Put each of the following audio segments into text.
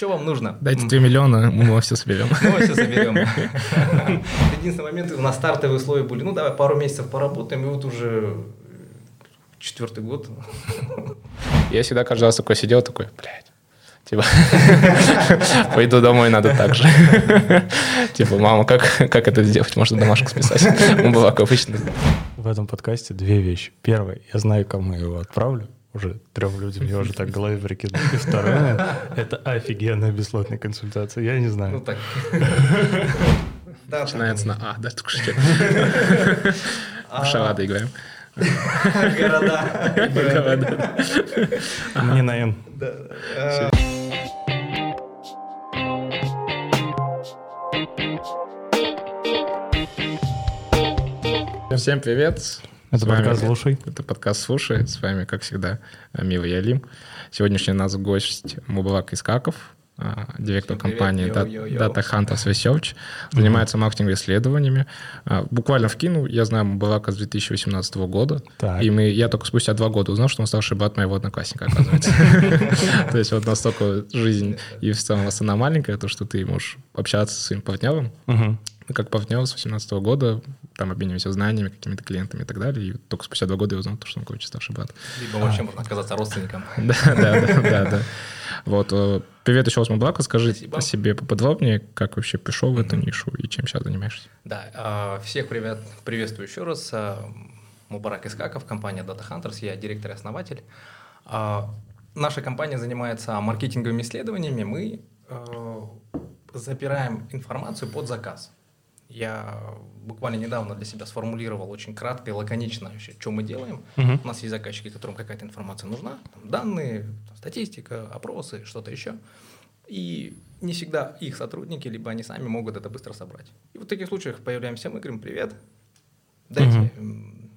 Что вам нужно? Дайте 2 миллиона, мы все соберем. Мы все соберем. Единственный момент, у нас стартовые условия были, ну давай пару месяцев поработаем, и вот уже четвертый год. Я всегда каждый раз такой сидел, такой, блядь, Типа, пойду домой, надо так же. Типа, мама, как, как это сделать? Можно домашку списать. Он была как обычно. В этом подкасте две вещи. Первое, я знаю, кому я его отправлю. Уже трем людям я уже так в голове прикинул. И второе, это офигенная бесплатная консультация. Я не знаю. Ну так. Начинается на А, да, только что. В шалады играем. Города. Города. Мне на Н. Всем привет. Это подкаст «Слушай». Это подкаст «Слушай». С вами, как всегда, Мила Ялим. Сегодняшний у нас гость Мубалак Искаков, а, директор Всем компании Data Hunters Research, занимается mm-hmm. маркетинговыми исследованиями. А, буквально вкинул, я знаю Мубалака с 2018 года, так. и мы, я только спустя два года узнал, что он старший брат моего одноклассника, оказывается. То есть вот настолько жизнь и в целом она маленькая, то, что ты можешь общаться со своим партнером, как партнер с 2018 года, там обмениваемся знаниями, какими-то клиентами и так далее. И только спустя два года я узнал, что он короче старший брат. Либо вообще можно оказаться родственником. Да, да, да, да, да. Вот. Э, привет еще раз, Мублака. Скажи Спасибо. о себе поподробнее, как вообще пришел в эту нишу и чем сейчас занимаешься. Да, а, всех привет, приветствую еще раз. А, Мубарак Искаков, компания Data Hunters, я директор и основатель. А, наша компания занимается маркетинговыми исследованиями. Мы запираем информацию под заказ. Я буквально недавно для себя сформулировал очень кратко и лаконично, вообще, что мы делаем. Uh-huh. У нас есть заказчики, которым какая-то информация нужна, там, данные, там, статистика, опросы, что-то еще. И не всегда их сотрудники, либо они сами могут это быстро собрать. И вот в таких случаях появляемся мы, говорим, привет, дайте, uh-huh.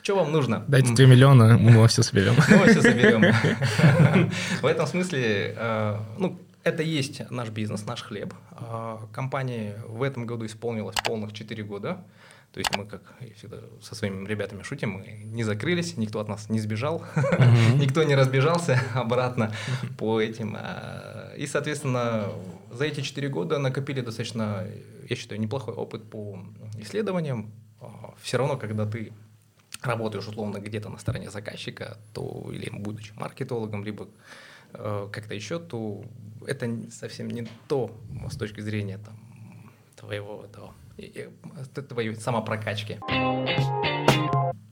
что вам нужно? Дайте 2 миллиона, мы все соберем. Мы все соберем. В этом смысле, э, ну, это есть наш бизнес, наш хлеб. А, компании в этом году исполнилось полных 4 года. То есть мы, как всегда со своими ребятами шутим, мы не закрылись, никто от нас не сбежал, mm-hmm. никто не разбежался обратно по этим. А, и, соответственно, за эти 4 года накопили достаточно, я считаю, неплохой опыт по исследованиям. А, Все равно, когда ты работаешь условно где-то на стороне заказчика, то или будучи маркетологом, либо как-то еще, то это совсем не то с точки зрения там, твоего этого, твоей самопрокачки.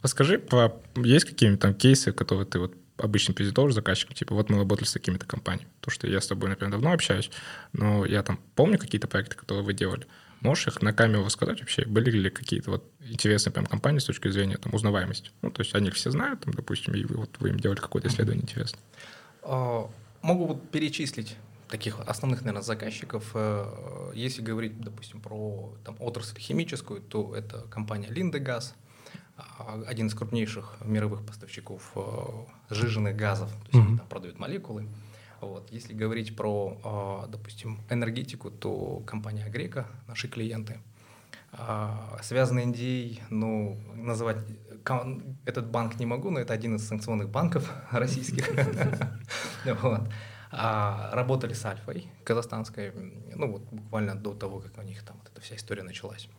Расскажи, про, есть какие-нибудь там кейсы, которые ты вот обычно презентуешь заказчикам, типа, вот мы работали с такими-то компаниями. То, что я с тобой, например, давно общаюсь, но я там помню какие-то проекты, которые вы делали. Можешь их на камеру рассказать вообще? Были ли какие-то вот интересные прям компании с точки зрения там узнаваемости? Ну, то есть они все знают, там, допустим, и вот, вы им делали какое-то исследование интересное. А, могу вот перечислить таких основных, наверное, заказчиков. Э, если говорить, допустим, про там, отрасль химическую, то это компания Линдегаз, а, один из крупнейших мировых поставщиков э, сжиженных газов, то есть mm-hmm. они там продают молекулы. Вот. Если говорить про, а, допустим, энергетику, то компания Грека, наши клиенты. Связанный NDA, ну, называть этот банк не могу, но это один из санкционных банков российских. А, работали с Альфой казахстанской, ну вот буквально до того, как у них там эта вся история началась.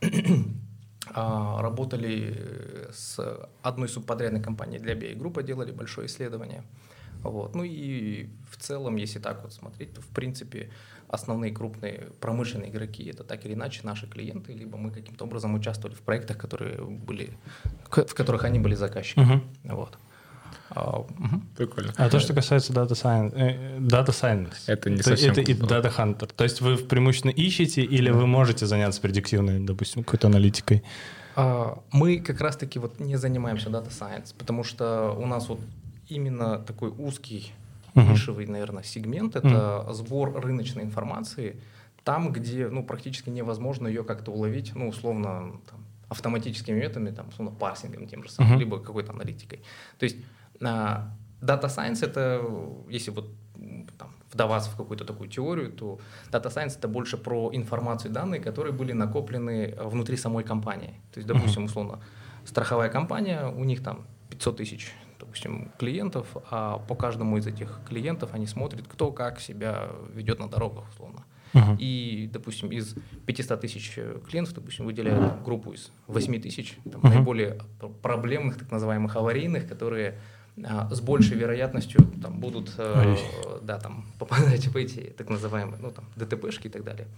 А, работали с одной субподрядной компанией для BI-группы, делали большое исследование. Вот. Ну и в целом, если так вот смотреть, то в принципе основные крупные промышленные игроки это так или иначе наши клиенты, либо мы каким-то образом участвовали в проектах, которые были, в которых они были заказчиками. Uh-huh. Вот. А, угу. Прикольно. А то, что касается Data Science, э, Data Science это не совсем... Это и Data Hunter. То есть вы преимущественно ищете или вы можете заняться предиктивной, допустим, какой-то аналитикой? А, мы как раз-таки вот не занимаемся Data Science, потому что у нас вот именно такой узкий uh-huh. нишевый, наверное, сегмент — это uh-huh. сбор рыночной информации там, где ну, практически невозможно ее как-то уловить, ну, условно, там, автоматическими методами, там, условно, парсингом тем же самым, uh-huh. либо какой-то аналитикой. То есть а, Data Science — это, если вот там, вдаваться в какую-то такую теорию, то Data Science — это больше про информацию и данные, которые были накоплены внутри самой компании. То есть, допустим, условно, страховая компания, у них там 500 тысяч допустим, клиентов, а по каждому из этих клиентов они смотрят, кто как себя ведет на дорогах, условно. Uh-huh. И, допустим, из 500 тысяч клиентов, допустим, выделяют группу из 8 тысяч там, uh-huh. наиболее проблемных, так называемых аварийных, которые а, с большей вероятностью там, будут э, да, там, попадать в эти так называемые ну, там, ДТПшки и так далее.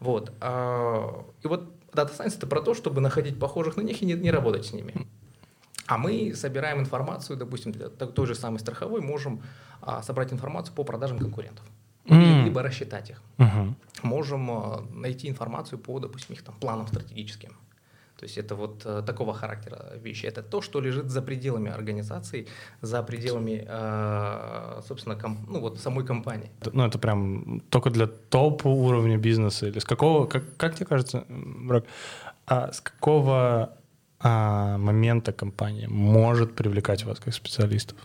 Вот. А, и вот Data Science это про то, чтобы находить похожих на них и не, не работать с ними. А мы собираем информацию, допустим, для той же самой страховой, можем а, собрать информацию по продажам конкурентов. Mm. Либо рассчитать их. Uh-huh. Можем а, найти информацию по, допустим, их там, планам стратегическим. То есть это вот э, такого характера вещи. Это то, что лежит за пределами организации, за пределами, э, собственно, ком, ну вот самой компании. Ну это прям только для топ уровня бизнеса или с какого, как, как тебе кажется, Брак, а с какого а, момента компания может привлекать вас как специалистов?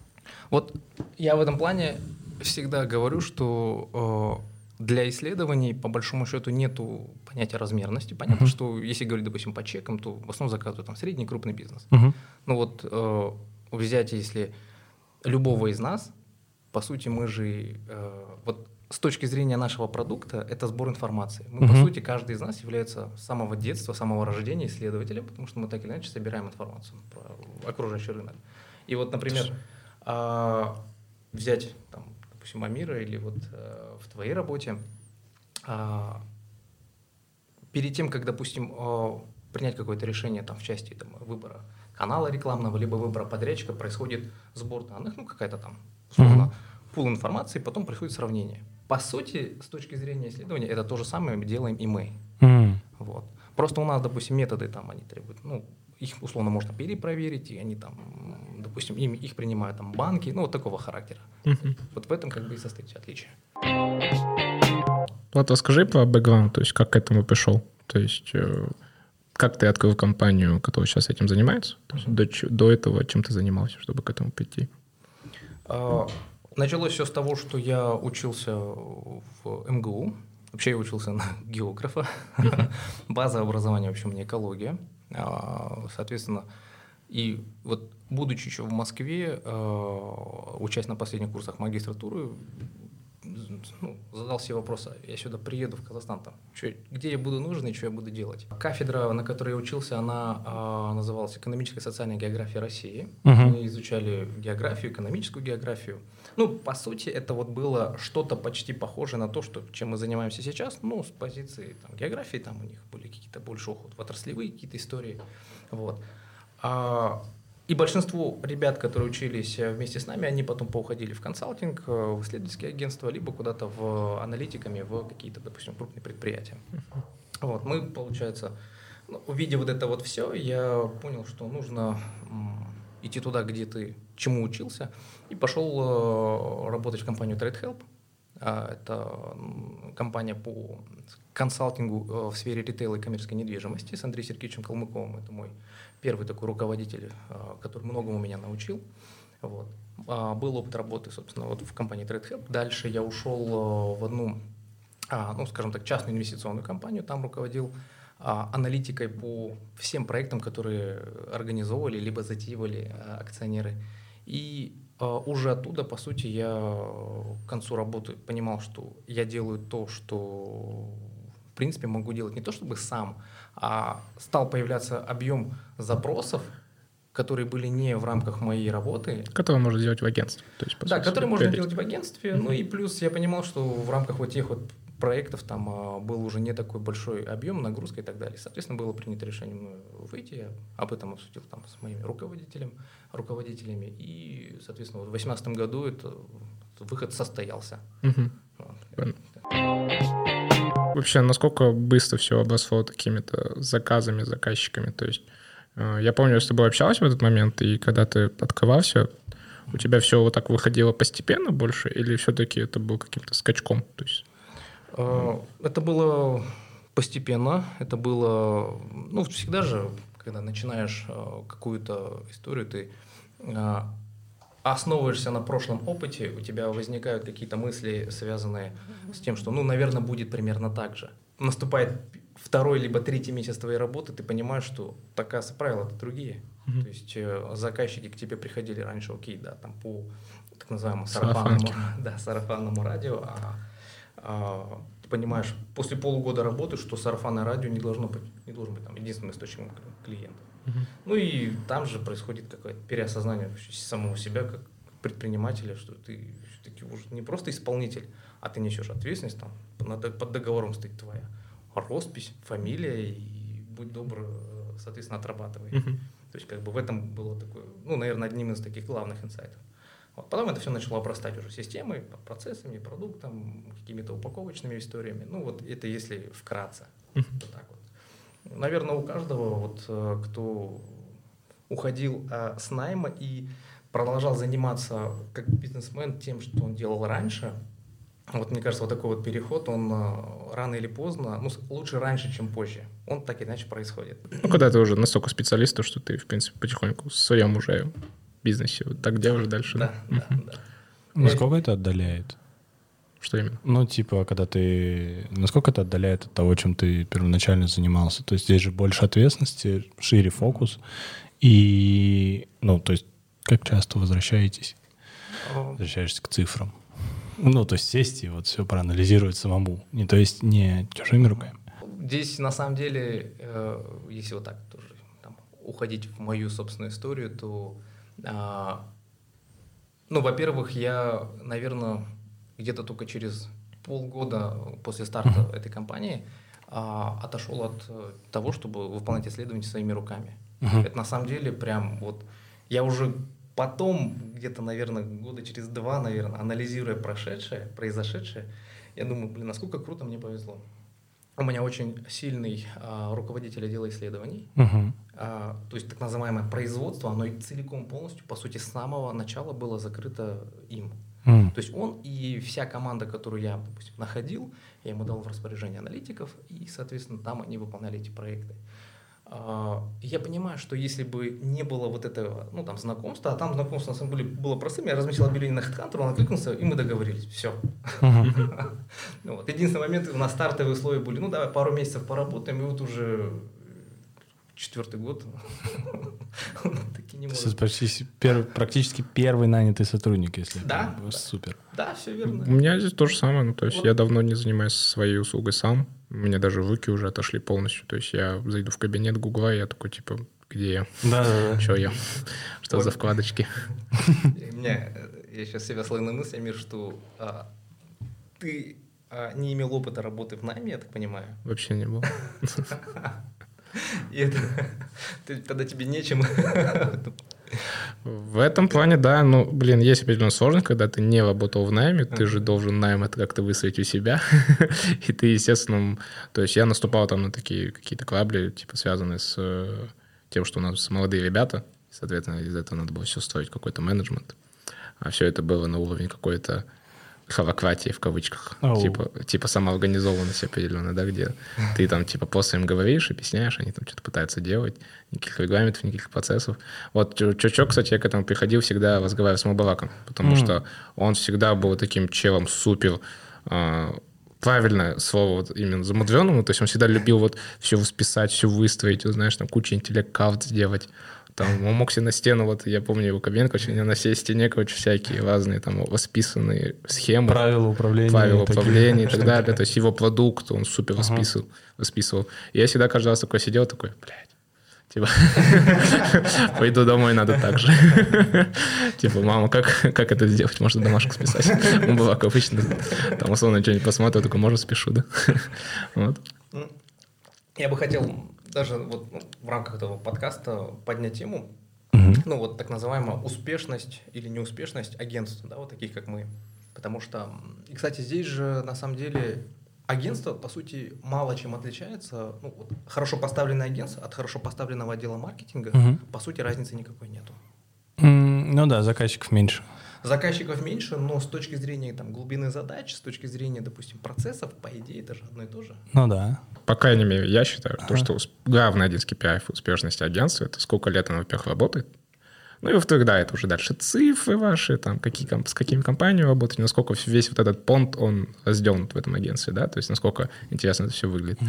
Вот я в этом плане всегда говорю, что э, для исследований, по большому счету, нету понятия размерности. Понятно, uh-huh. что если говорить, допустим, по чекам, то в основном заказывают там средний крупный бизнес. Uh-huh. Ну вот э, взять, если любого из нас, по сути, мы же э, вот с точки зрения нашего продукта это сбор информации. Мы, uh-huh. по сути, каждый из нас является с самого детства, с самого рождения исследователем, потому что мы так или иначе собираем информацию про окружающий рынок. И вот, например, э, взять там, допустим, Амира или вот э, в твоей работе, э, перед тем, как, допустим, э, принять какое-то решение там, в части там, выбора канала рекламного, либо выбора подрядчика, происходит сбор данных, ну, какая-то там, условно, mm-hmm. пул информации, потом происходит сравнение. По сути, с точки зрения исследования, это то же самое делаем и мы. Mm-hmm. Вот. Просто у нас, допустим, методы там, они требуют, ну, их условно можно перепроверить, и они там, допустим, им, их принимают там банки, ну вот такого характера. Uh-huh. Вот в этом как бы и состоит отличие. Влад, расскажи про бэкграунд, то есть как к этому пришел, то есть э, как ты открыл компанию, которая сейчас этим занимается, есть до, до этого чем ты занимался, чтобы к этому прийти? А, началось все с того, что я учился в МГУ, вообще я учился на географа, база образования вообще у меня экология. А, соответственно, и вот будучи еще в Москве, а, учась на последних курсах магистратуры, ну, задал себе вопрос, а я сюда приеду в Казахстан, там, что, где я буду нужен и что я буду делать. Кафедра, на которой я учился, она а, называлась «Экономическая и социальная география России». Uh-huh. Мы изучали географию, экономическую географию. Ну, по сути, это вот было что-то почти похожее на то, что, чем мы занимаемся сейчас, ну, с позиции там, географии, там у них были какие-то больше уход в отраслевые какие-то истории. Вот. А, и большинство ребят, которые учились вместе с нами, они потом поуходили в консалтинг, э, в исследовательские агентства, либо куда-то в аналитиками, в какие-то, допустим, крупные предприятия. Вот, мы, получается, ну, увидев вот это вот все, я понял, что нужно идти туда, где ты чему учился, и пошел э, работать в компанию Trade Help. А, это компания по консалтингу в сфере ритейла и коммерческой недвижимости с Андреем Сергеевичем Калмыковым. Это мой первый такой руководитель, а, который многому меня научил. Вот. А, был опыт работы, собственно, вот в компании TradeHelp. Дальше я ушел а, в одну, ну, скажем так, частную инвестиционную компанию, там руководил аналитикой по всем проектам, которые организовывали либо затеивали акционеры. И уже оттуда, по сути, я к концу работы понимал, что я делаю то, что в принципе могу делать не то чтобы сам, а стал появляться объем запросов, которые были не в рамках моей работы. Которые можно делать в агентстве. То есть, да, сути, которые можно делать в агентстве. Mm-hmm. Ну и плюс я понимал, что в рамках вот тех вот проектов там а, был уже не такой большой объем, нагрузка и так далее. Соответственно, было принято решение ну, выйти. Я об этом обсудил там с моими руководителем, руководителями. И, соответственно, вот в 2018 году это, этот выход состоялся. Вот. Вообще, насколько быстро все обросло такими-то заказами, заказчиками? То есть э, я помню, я с тобой общался в этот момент, и когда ты открывался, у тебя все вот так выходило постепенно больше, или все-таки это был каким-то скачком? То есть... Э, это было постепенно, это было, ну, всегда же, когда начинаешь э, какую-то историю, ты основываешься на прошлом опыте, у тебя возникают какие-то мысли, связанные с тем, что, ну, наверное, будет примерно так же. Наступает второй либо третий месяц твоей работы, ты понимаешь, что, оказывается, правила-то другие. Mm-hmm. То есть э, заказчики к тебе приходили раньше, окей, да, там по так называемому сарафанному, да, сарафанному радио, а ты понимаешь, после полугода работы, что сарафанное радио не должно быть, не должен быть там, единственным источником клиентов. Uh-huh. Ну и там же происходит какое-то переосознание самого себя как предпринимателя, что ты все-таки уже не просто исполнитель, а ты несешь ответственность, там, под договором стоит твоя роспись, фамилия, и будь добр, соответственно, отрабатывай. Uh-huh. То есть как бы в этом было такое, ну, наверное, одним из таких главных инсайтов. Вот. Потом это все начало обрастать уже системой, процессами, продуктом, какими-то упаковочными историями. Ну вот это если вкратце. Вот так вот. Наверное, у каждого, вот, э, кто уходил а, с найма и продолжал заниматься как бизнесмен тем, что он делал раньше, вот мне кажется, вот такой вот переход, он э, рано или поздно, ну, лучше раньше, чем позже. Он так иначе происходит. Ну, когда ты уже настолько специалист, что ты, в принципе, потихоньку в своем уже бизнесе вот так делаешь дальше. Да, да, да. Насколько это отдаляет? Что именно? Ну, типа, когда ты... Насколько это отдаляет от того, чем ты первоначально занимался? То есть здесь же больше ответственности, шире фокус. И, ну, то есть, как часто возвращаетесь? Возвращаешься к цифрам. Ну, то есть сесть и вот все проанализировать самому. Не, то есть не чужими руками. Здесь, на самом деле, э, если вот так тоже там, уходить в мою собственную историю, то ну, во-первых, я, наверное, где-то только через полгода после старта этой компании а, отошел от э, того, чтобы выполнять исследования своими руками. Uh-huh. Это на самом деле прям вот я уже потом где-то, наверное, года через два, наверное, анализируя прошедшее, произошедшее, я думаю, блин, насколько круто мне повезло. У меня очень сильный а, руководитель отдела исследований. Uh-huh. А, то есть так называемое производство, оно и целиком полностью, по сути, с самого начала было закрыто им. Uh-huh. То есть он и вся команда, которую я, допустим, находил, я ему дал в распоряжение аналитиков, и, соответственно, там они выполняли эти проекты. А, я понимаю, что если бы не было вот этого, ну, там, знакомства, а там знакомство, на самом деле, было простым, я разместил объявление на HeadHunter, он откликнулся, и мы договорились, все. Вот. Единственный момент, у нас стартовые условия были, ну, давай пару месяцев поработаем, и вот уже четвертый год. Таки. Почти первый, практически первый нанятый сотрудник, если да, супер. Да, все верно. У меня здесь то же самое. Ну, то есть я давно не занимаюсь своей услугой сам. Меня даже руки уже отошли полностью. То есть я зайду в кабинет Гугла, и я такой, типа, где я? Да, да, да. Что я? Что за вкладочки? Меня, я сейчас себя слою на мыслями, что а, ты а, не имел опыта работы в найме, я так понимаю. Вообще не был. И это, тогда тебе нечем. В этом плане, да, ну, блин, есть определенная сложность, когда ты не работал в найме, mm-hmm. ты же должен найм это как-то высветить у себя, и ты, естественно, то есть я наступал там на такие какие-то клабли, типа, связанные с э, тем, что у нас молодые ребята, соответственно, из этого надо было все строить, какой-то менеджмент, а все это было на уровне какой-то холократии в кавычках. Oh. Типа, типа самоорганизованность определенная, да, где ты там типа просто им говоришь, объясняешь, они там что-то пытаются делать, никаких регламентов, никаких процессов. Вот Чучок, кстати, я к этому приходил всегда разговаривать с Мабалаком, потому mm. что он всегда был таким челом супер э, правильное слово вот именно замудренному, то есть он всегда любил вот все восписать, все выстроить, знаешь, там кучу интеллект-карт сделать, там он мог себе на стену, вот я помню его кабинет, короче, у него на всей стене, короче, всякие разные там расписанные схемы. Правила управления. Правила управления и так далее. То есть его продукт он супер расписывал. расписывал. И я всегда каждый раз такой сидел, такой, блядь, Типа, пойду домой, надо так же. Типа, мама, как, как это сделать? Можно домашку списать? Он была, как обычно, там условно что-нибудь посмотрю, только можно спешу, да? Вот. Я бы хотел даже вот ну, в рамках этого подкаста поднять тему, угу. ну вот так называемая успешность или неуспешность агентств, да, вот таких как мы. Потому что, и, кстати, здесь же на самом деле агентство, по сути, мало чем отличается. Ну, вот, хорошо поставленное агентство от хорошо поставленного отдела маркетинга, угу. по сути, разницы никакой нету. Mm, ну да, заказчиков меньше. Заказчиков меньше, но с точки зрения там, глубины задач, с точки зрения, допустим, процессов, по идее, это же одно и то же. Ну да. По крайней мере, я считаю, ага. то, что главный один из KPI успешности агентства — это сколько лет оно, во-первых, работает, Ну и во-вторых, да, это уже дальше цифры ваши, там, какие, с какими компаниями работать, насколько весь вот этот понт, он разделан в этом агентстве, да, то есть насколько интересно это все выглядит. Mm-hmm.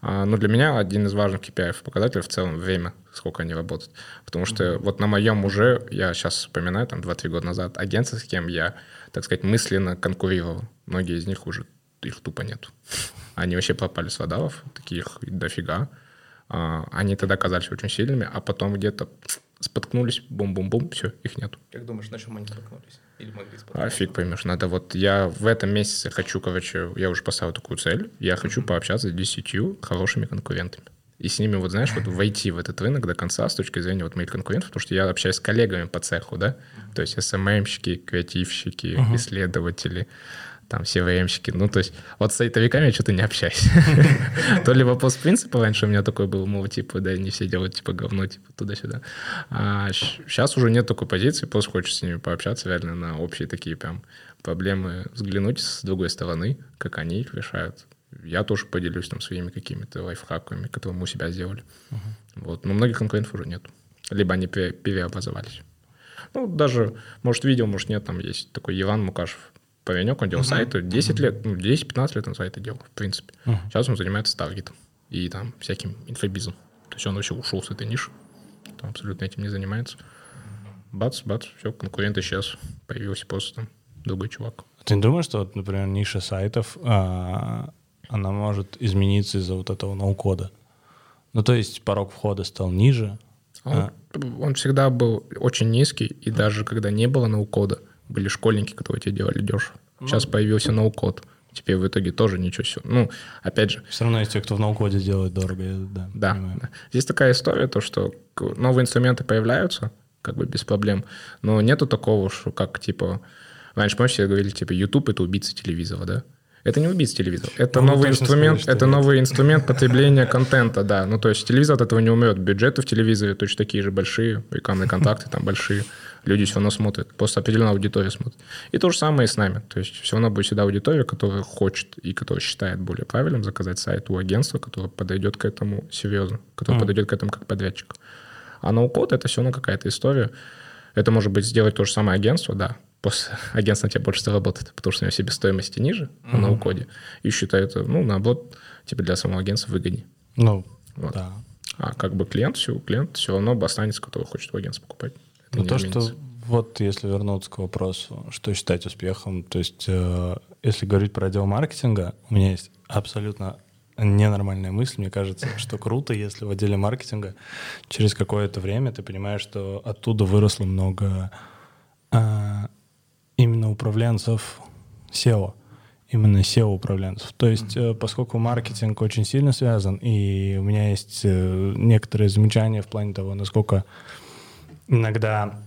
А, ну, для меня один из важных KPI показателей в целом время, сколько они работают. Потому что mm-hmm. вот на моем уже, я сейчас вспоминаю, там, 2-3 года назад, агентство, с кем я, так сказать, мысленно конкурировал. Многие из них уже, их тупо нет. Они вообще попали с водалов, таких дофига. А, они тогда казались очень сильными, а потом где-то споткнулись, бум-бум-бум, все, их нету. Как думаешь, на чем они споткнулись? Или могли споткнуться? А фиг поймешь, надо вот, я в этом месяце хочу, короче, я уже поставил такую цель, я хочу mm-hmm. пообщаться с десятью хорошими конкурентами. И с ними, вот знаешь, вот войти в этот рынок до конца с точки зрения вот моих конкурентов, потому что я общаюсь с коллегами по цеху, да, то есть SMM-щики, креативщики, uh-huh. исследователи, там CVM-щики. Ну, то есть вот с сайтовиками я что-то не общаюсь. То ли вопрос принципа раньше у меня такой был, мол, типа, да, не все делают, типа, говно, типа, туда-сюда. А сейчас уже нет такой позиции, просто хочется с ними пообщаться реально на общие такие прям проблемы, взглянуть с другой стороны, как они их решают. Я тоже поделюсь там своими какими-то лайфхаками, которые мы у себя сделали. Вот. Но многих конкурентов уже нет. Либо они переобразовались. Ну, даже, может, видел, может, нет, там есть такой Иван Мукашев, паренек, он делал uh-huh. сайты 10 лет, ну, 10-15 лет он сайты делал, в принципе. Uh-huh. Сейчас он занимается таргетом и там всяким инфобизом. То есть он вообще ушел с этой ниши, там абсолютно этим не занимается. Бац, бац, все, конкурент исчез, появился просто там другой чувак. Ты не думаешь, что, вот, например, ниша сайтов, а, она может измениться из-за вот этого ноу-кода? Ну, то есть порог входа стал ниже. Он, а... он всегда был очень низкий, и даже когда не было ноу-кода, были школьники, которые тебе делали дешево. Ну, Сейчас появился ноу-код. Теперь в итоге тоже ничего себе. Ну, опять же... Все равно есть те, кто в ноу-коде делает дорого. да, да, да. Здесь такая история, то, что новые инструменты появляются, как бы без проблем, но нету такого, что как, типа... Раньше, помнишь, все говорили, типа, YouTube — это убийца телевизора, да? Это не убийца телевизор. Это ну, новый инструмент, сказать, это новый инструмент потребления контента, да. Ну, то есть телевизор от этого не умрет. Бюджеты в телевизоре точно такие же большие, рекламные контакты там большие люди все равно смотрят, просто определенная аудитория смотрит. И то же самое и с нами. То есть все равно будет всегда аудитория, которая хочет и которая считает более правильным заказать сайт у агентства, которое подойдет к этому серьезно, которое mm. подойдет к этому как подрядчик. А ноу-код — это все равно какая-то история. Это может быть сделать то же самое агентство, да, после агентства на тебя больше заработает, потому что у него себестоимости ниже mm-hmm. на ноу-коде, и считают, ну, наоборот, типа для самого агентства выгоднее. Ну, вот. да. А как бы клиент, все, клиент все равно останется, который хочет в агентство покупать. Ну, то, что вот если вернуться к вопросу, что считать успехом, то есть э, если говорить про отдел маркетинга, у меня есть абсолютно ненормальная мысль, мне кажется, что круто, если в отделе маркетинга через какое-то время ты понимаешь, что оттуда выросло много э, именно управленцев SEO, именно SEO-управленцев. То есть, э, поскольку маркетинг очень сильно связан, и у меня есть э, некоторые замечания в плане того, насколько иногда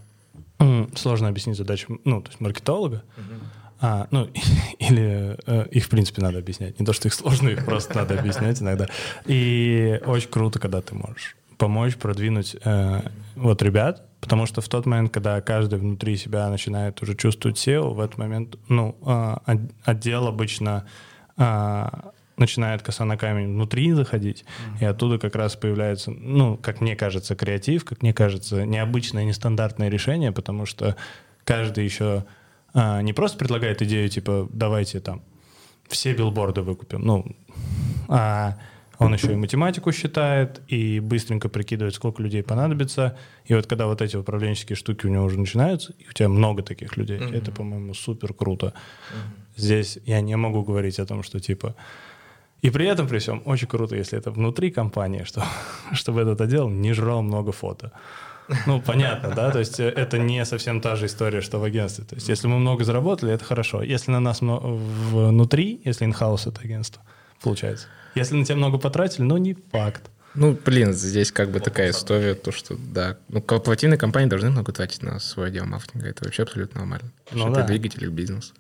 сложно объяснить задачу, ну, то есть маркетолога, uh-huh. а, ну, или э, их, в принципе, надо объяснять. Не то, что их сложно, их просто надо объяснять иногда. И очень круто, когда ты можешь помочь продвинуть э, вот ребят, потому что в тот момент, когда каждый внутри себя начинает уже чувствовать SEO, в этот момент, ну, э, отдел обычно э, начинает коса на камень внутри заходить, mm-hmm. и оттуда как раз появляется, ну, как мне кажется, креатив, как мне кажется, необычное, нестандартное решение, потому что каждый еще а, не просто предлагает идею, типа, давайте там все билборды выкупим, ну, а он еще и математику считает, и быстренько прикидывает, сколько людей понадобится. И вот когда вот эти управленческие штуки у него уже начинаются, и у тебя много таких людей, mm-hmm. это, по-моему, супер круто. Mm-hmm. Здесь я не могу говорить о том, что типа и при этом, при всем, очень круто, если это внутри компании, что, чтобы этот отдел не жрал много фото. Ну, понятно, да, то есть э, это не совсем та же история, что в агентстве. То есть если мы много заработали, это хорошо. Если на нас внутри, если инхаус это агентство, получается. Если на тебя много потратили, ну, не факт. Ну, блин, здесь как бы такая история, то, что, да, ну, корпоративные компании должны много тратить на свой отдел маркетинга, это вообще абсолютно нормально. Ну, да. Это двигатель их бизнеса.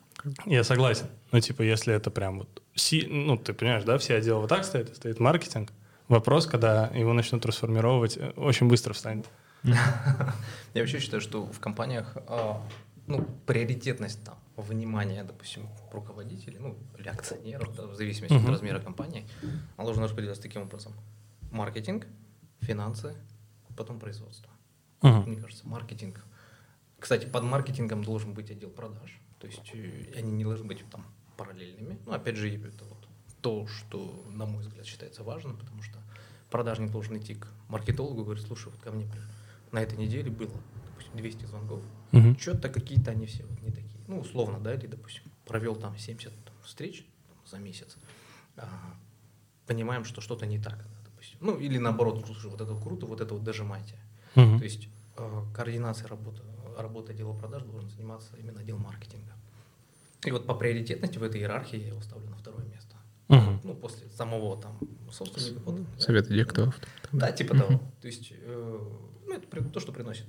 Я согласен. Ну, типа, если это прям вот... Си, ну, ты понимаешь, да, все отделы вот так стоят, стоит маркетинг. Вопрос, когда его начнут трансформировать, э, очень быстро встанет. Я вообще считаю, что в компаниях а, ну, приоритетность там, внимания, допустим, руководителей, ну, или акционеров, да, в зависимости от размера компании, она должна распределяться таким образом. Маркетинг, финансы, потом производство. Uh-huh. Мне кажется, маркетинг. Кстати, под маркетингом должен быть отдел продаж. То есть э, они не должны быть там параллельными. Ну, опять же, это вот то, что, на мой взгляд, считается важным, потому что продажник должен идти к маркетологу и говорить, слушай, вот ко мне на этой неделе было, допустим, 200 звонков. Uh-huh. Что-то какие-то они все вот не такие. Ну, условно, да, или, допустим, провел там 70 там, встреч там, за месяц. А, понимаем, что что-то не так, допустим. Ну, или наоборот, слушай, вот это круто, вот это вот дожимайте. Uh-huh. То есть э, координация работы, работы отдела продаж должен заниматься именно отдел маркетинга. И вот по приоритетности в этой иерархии я его ставлю на второе место. Uh-huh. Ну, после самого там собственника. Вот, Совета да, директоров. Да, типа uh-huh. того. То есть э, ну, это то, что приносит.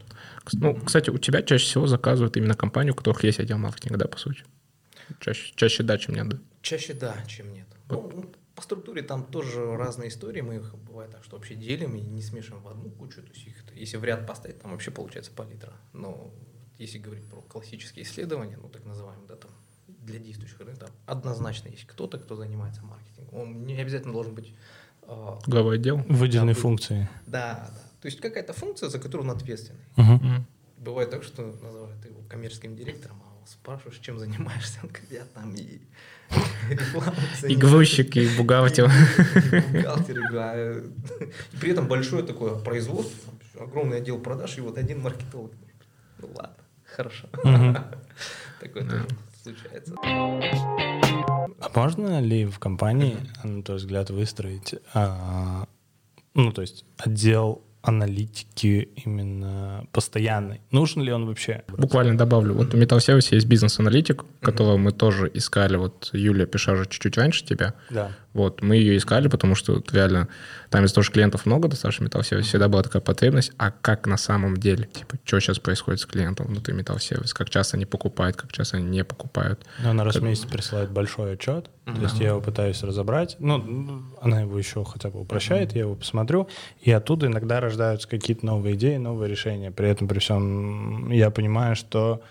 Ну, кстати, у тебя чаще всего заказывают именно компанию, у которых есть отдел маркетинга, да, по сути? Чаще, чаще да, чем нет, да? Чаще да, чем нет. Вот. Ну, по структуре там тоже разные истории. Мы их бывает так, что вообще делим и не смешиваем в одну кучу. То есть их, если в ряд поставить, там вообще получается палитра. Но если говорить про классические исследования, ну так называемые, да, там для действующих рынков, однозначно есть кто-то, кто занимается маркетингом. Он не обязательно должен быть э, глава отдела. Выделенной да, функции. Да, да. То есть какая-то функция, за которую он ответственный. Угу. Бывает так, что называют его коммерческим директором, а спрашиваешь, чем занимаешься, он говорит, я там и И грузчик, и бухгалтер. Бухгалтер. При этом большое такое производство, огромный отдел продаж, и вот один маркетолог. Ну ладно, хорошо. Такое тоже случается. А можно ли в компании, на твой взгляд, выстроить, а, ну, то есть отдел аналитики именно постоянной. Нужен ли он вообще? Буквально добавлю. Вот у Metal Service есть бизнес-аналитик, которого мы тоже искали. Вот Юлия Пишажа чуть-чуть раньше тебя. Да. Вот, мы ее искали, потому что реально там из-за того, что клиентов много достаточно Service, всегда была такая потребность, а как на самом деле, типа, что сейчас происходит с клиентом внутри Metal Service, как часто они покупают, как часто они не покупают. Ну, она раз в месяц присылает большой отчет, mm-hmm. то есть я его пытаюсь разобрать, ну, она его еще хотя бы упрощает, mm-hmm. я его посмотрю, и оттуда иногда рождаются какие-то новые идеи, новые решения. При этом, при всем, я понимаю, что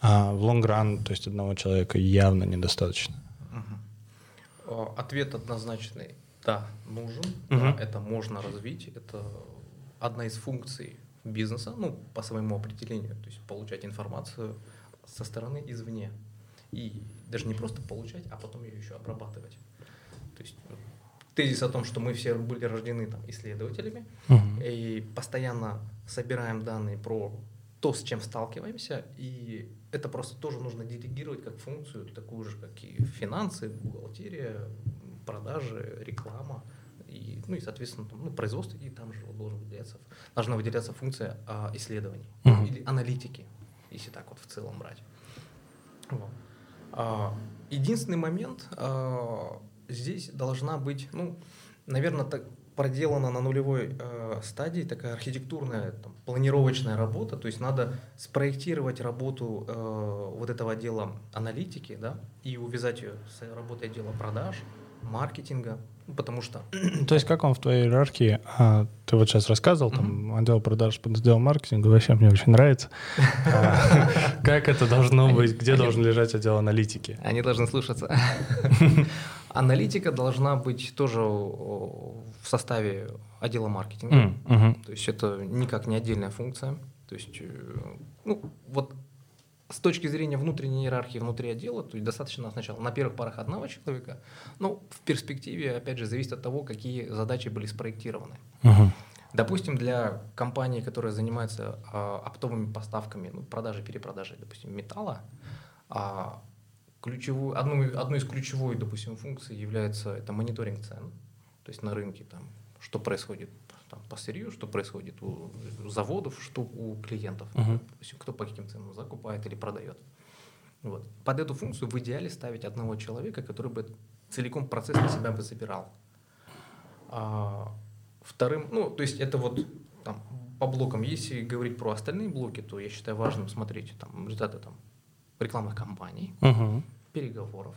а, в лонгран, то есть одного человека явно недостаточно. Э, ответ однозначный. Да, нужен. Угу. Да, это можно развить. Это одна из функций бизнеса, ну, по своему определению. То есть получать информацию со стороны извне. И даже не просто получать, а потом ее еще обрабатывать. То есть э, тезис о том, что мы все были рождены там, исследователями угу. и постоянно собираем данные про то, с чем сталкиваемся, и это просто тоже нужно делегировать как функцию, такую же, как и финансы, бухгалтерия, продажи, реклама, и, ну и, соответственно, там, ну, производство, и там же должен выделяться, должна выделяться функция а, исследований uh-huh. или аналитики, если так вот в целом брать. Вот. А, единственный момент, а, здесь должна быть, ну, наверное, так, проделана на нулевой э, стадии такая архитектурная там, планировочная работа, то есть надо спроектировать работу э, вот этого отдела аналитики, да, и увязать ее с работой отдела продаж, маркетинга, потому что... То есть как он в твоей иерархии, а, ты вот сейчас рассказывал, там, mm-hmm. отдел продаж под отдел маркетинга, вообще мне очень нравится. А, как это должно быть, где должен лежать отдел аналитики? Они должны слушаться. Аналитика должна быть тоже в составе отдела маркетинга. То есть это никак не отдельная функция. То есть, э, ну, вот с точки зрения внутренней иерархии внутри отдела, то есть достаточно сначала на первых порах одного человека, но в перспективе, опять же, зависит от того, какие задачи были спроектированы. Uh-huh. Допустим, для компании, которая занимается а, оптовыми поставками, ну, продажей, перепродажей, допустим, металла, а, ключевую, одну, одну из ключевой, допустим, функций является это мониторинг цен, то есть на рынке, там, что происходит там, по сырью, что происходит у заводов, что у клиентов, uh-huh. допустим, кто по каким ценам закупает или продает. Вот. Под эту функцию в идеале ставить одного человека, который бы целиком процесс на себя бы забирал. А, вторым, ну, то есть это вот там, по блокам. Если говорить про остальные блоки, то я считаю важным смотреть там, результаты там, рекламных кампаний, uh-huh. переговоров,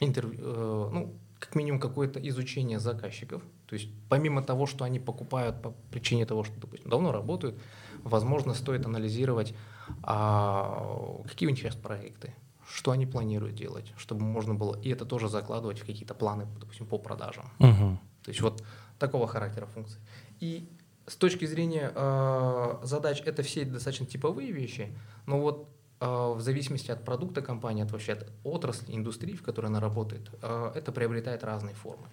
интервью, э, ну, как минимум какое-то изучение заказчиков. То есть помимо того, что они покупают по причине того, что, допустим, давно работают, возможно, стоит анализировать, а, какие у них сейчас проекты, что они планируют делать, чтобы можно было и это тоже закладывать в какие-то планы, допустим, по продажам. Uh-huh. То есть вот такого характера функции. И С точки зрения э, задач, это все достаточно типовые вещи, но вот э, в зависимости от продукта компании, от вообще от отрасли, индустрии, в которой она работает, э, это приобретает разные формы.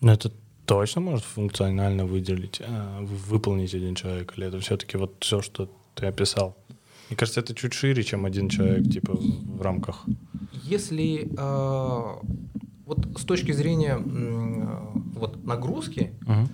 Но это точно может функционально выделить, э, выполнить один человек, или это все-таки вот все, что ты описал? Мне кажется, это чуть шире, чем один человек, типа, в рамках. Если э, вот с точки зрения э, вот нагрузки, uh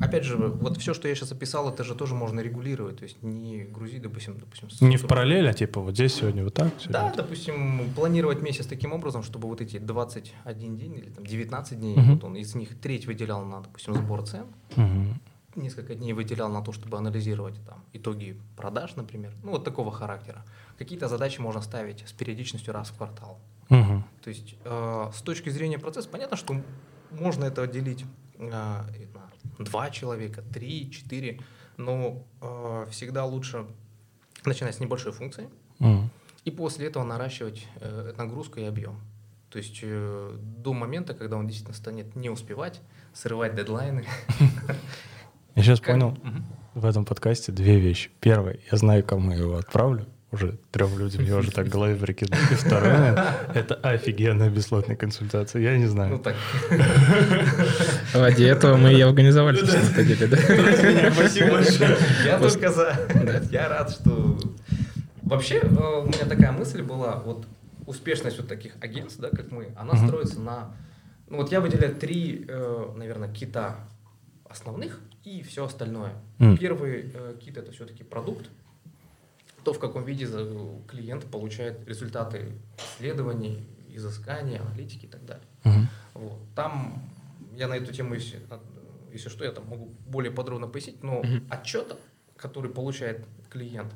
опять же, вот все, что я сейчас описал, это же тоже можно регулировать, то есть не грузить, допустим, допустим. Не в параллель, а типа вот здесь сегодня вот так. Сегодня да, вот. допустим, планировать месяц таким образом, чтобы вот эти 21 день или там 19 дней, uh вот он из них треть выделял на, допустим, сбор цен. uh несколько дней выделял на то, чтобы анализировать там, итоги продаж, например, ну вот такого характера. Какие-то задачи можно ставить с периодичностью раз в квартал. Угу. То есть э, с точки зрения процесса понятно, что можно это делить э, на два человека, три, четыре, но э, всегда лучше начинать с небольшой функции угу. и после этого наращивать э, нагрузку и объем. То есть э, до момента, когда он действительно станет не успевать, срывать дедлайны, Я сейчас понял в этом подкасте две вещи. Первое, я знаю, кому я его отправлю. Уже трем людям я уже так в голове прикинул. И второе, это офигенная бесплатная консультация. Я не знаю. Ну так. Ради этого мы и организовали. Спасибо большое. Я только за. Я рад, что... Вообще, э, у меня такая мысль была, вот успешность вот таких агентств, да, как мы, она строится на... Ну вот я выделяю три, э, наверное, кита основных, и все остальное. Первый э, кит это все-таки продукт, то, в каком виде клиент получает результаты исследований, изыскания, аналитики и так далее. Mm-hmm. Вот. Там я на эту тему, если, если что, я там могу более подробно пояснить, но mm-hmm. отчет, который получает клиент,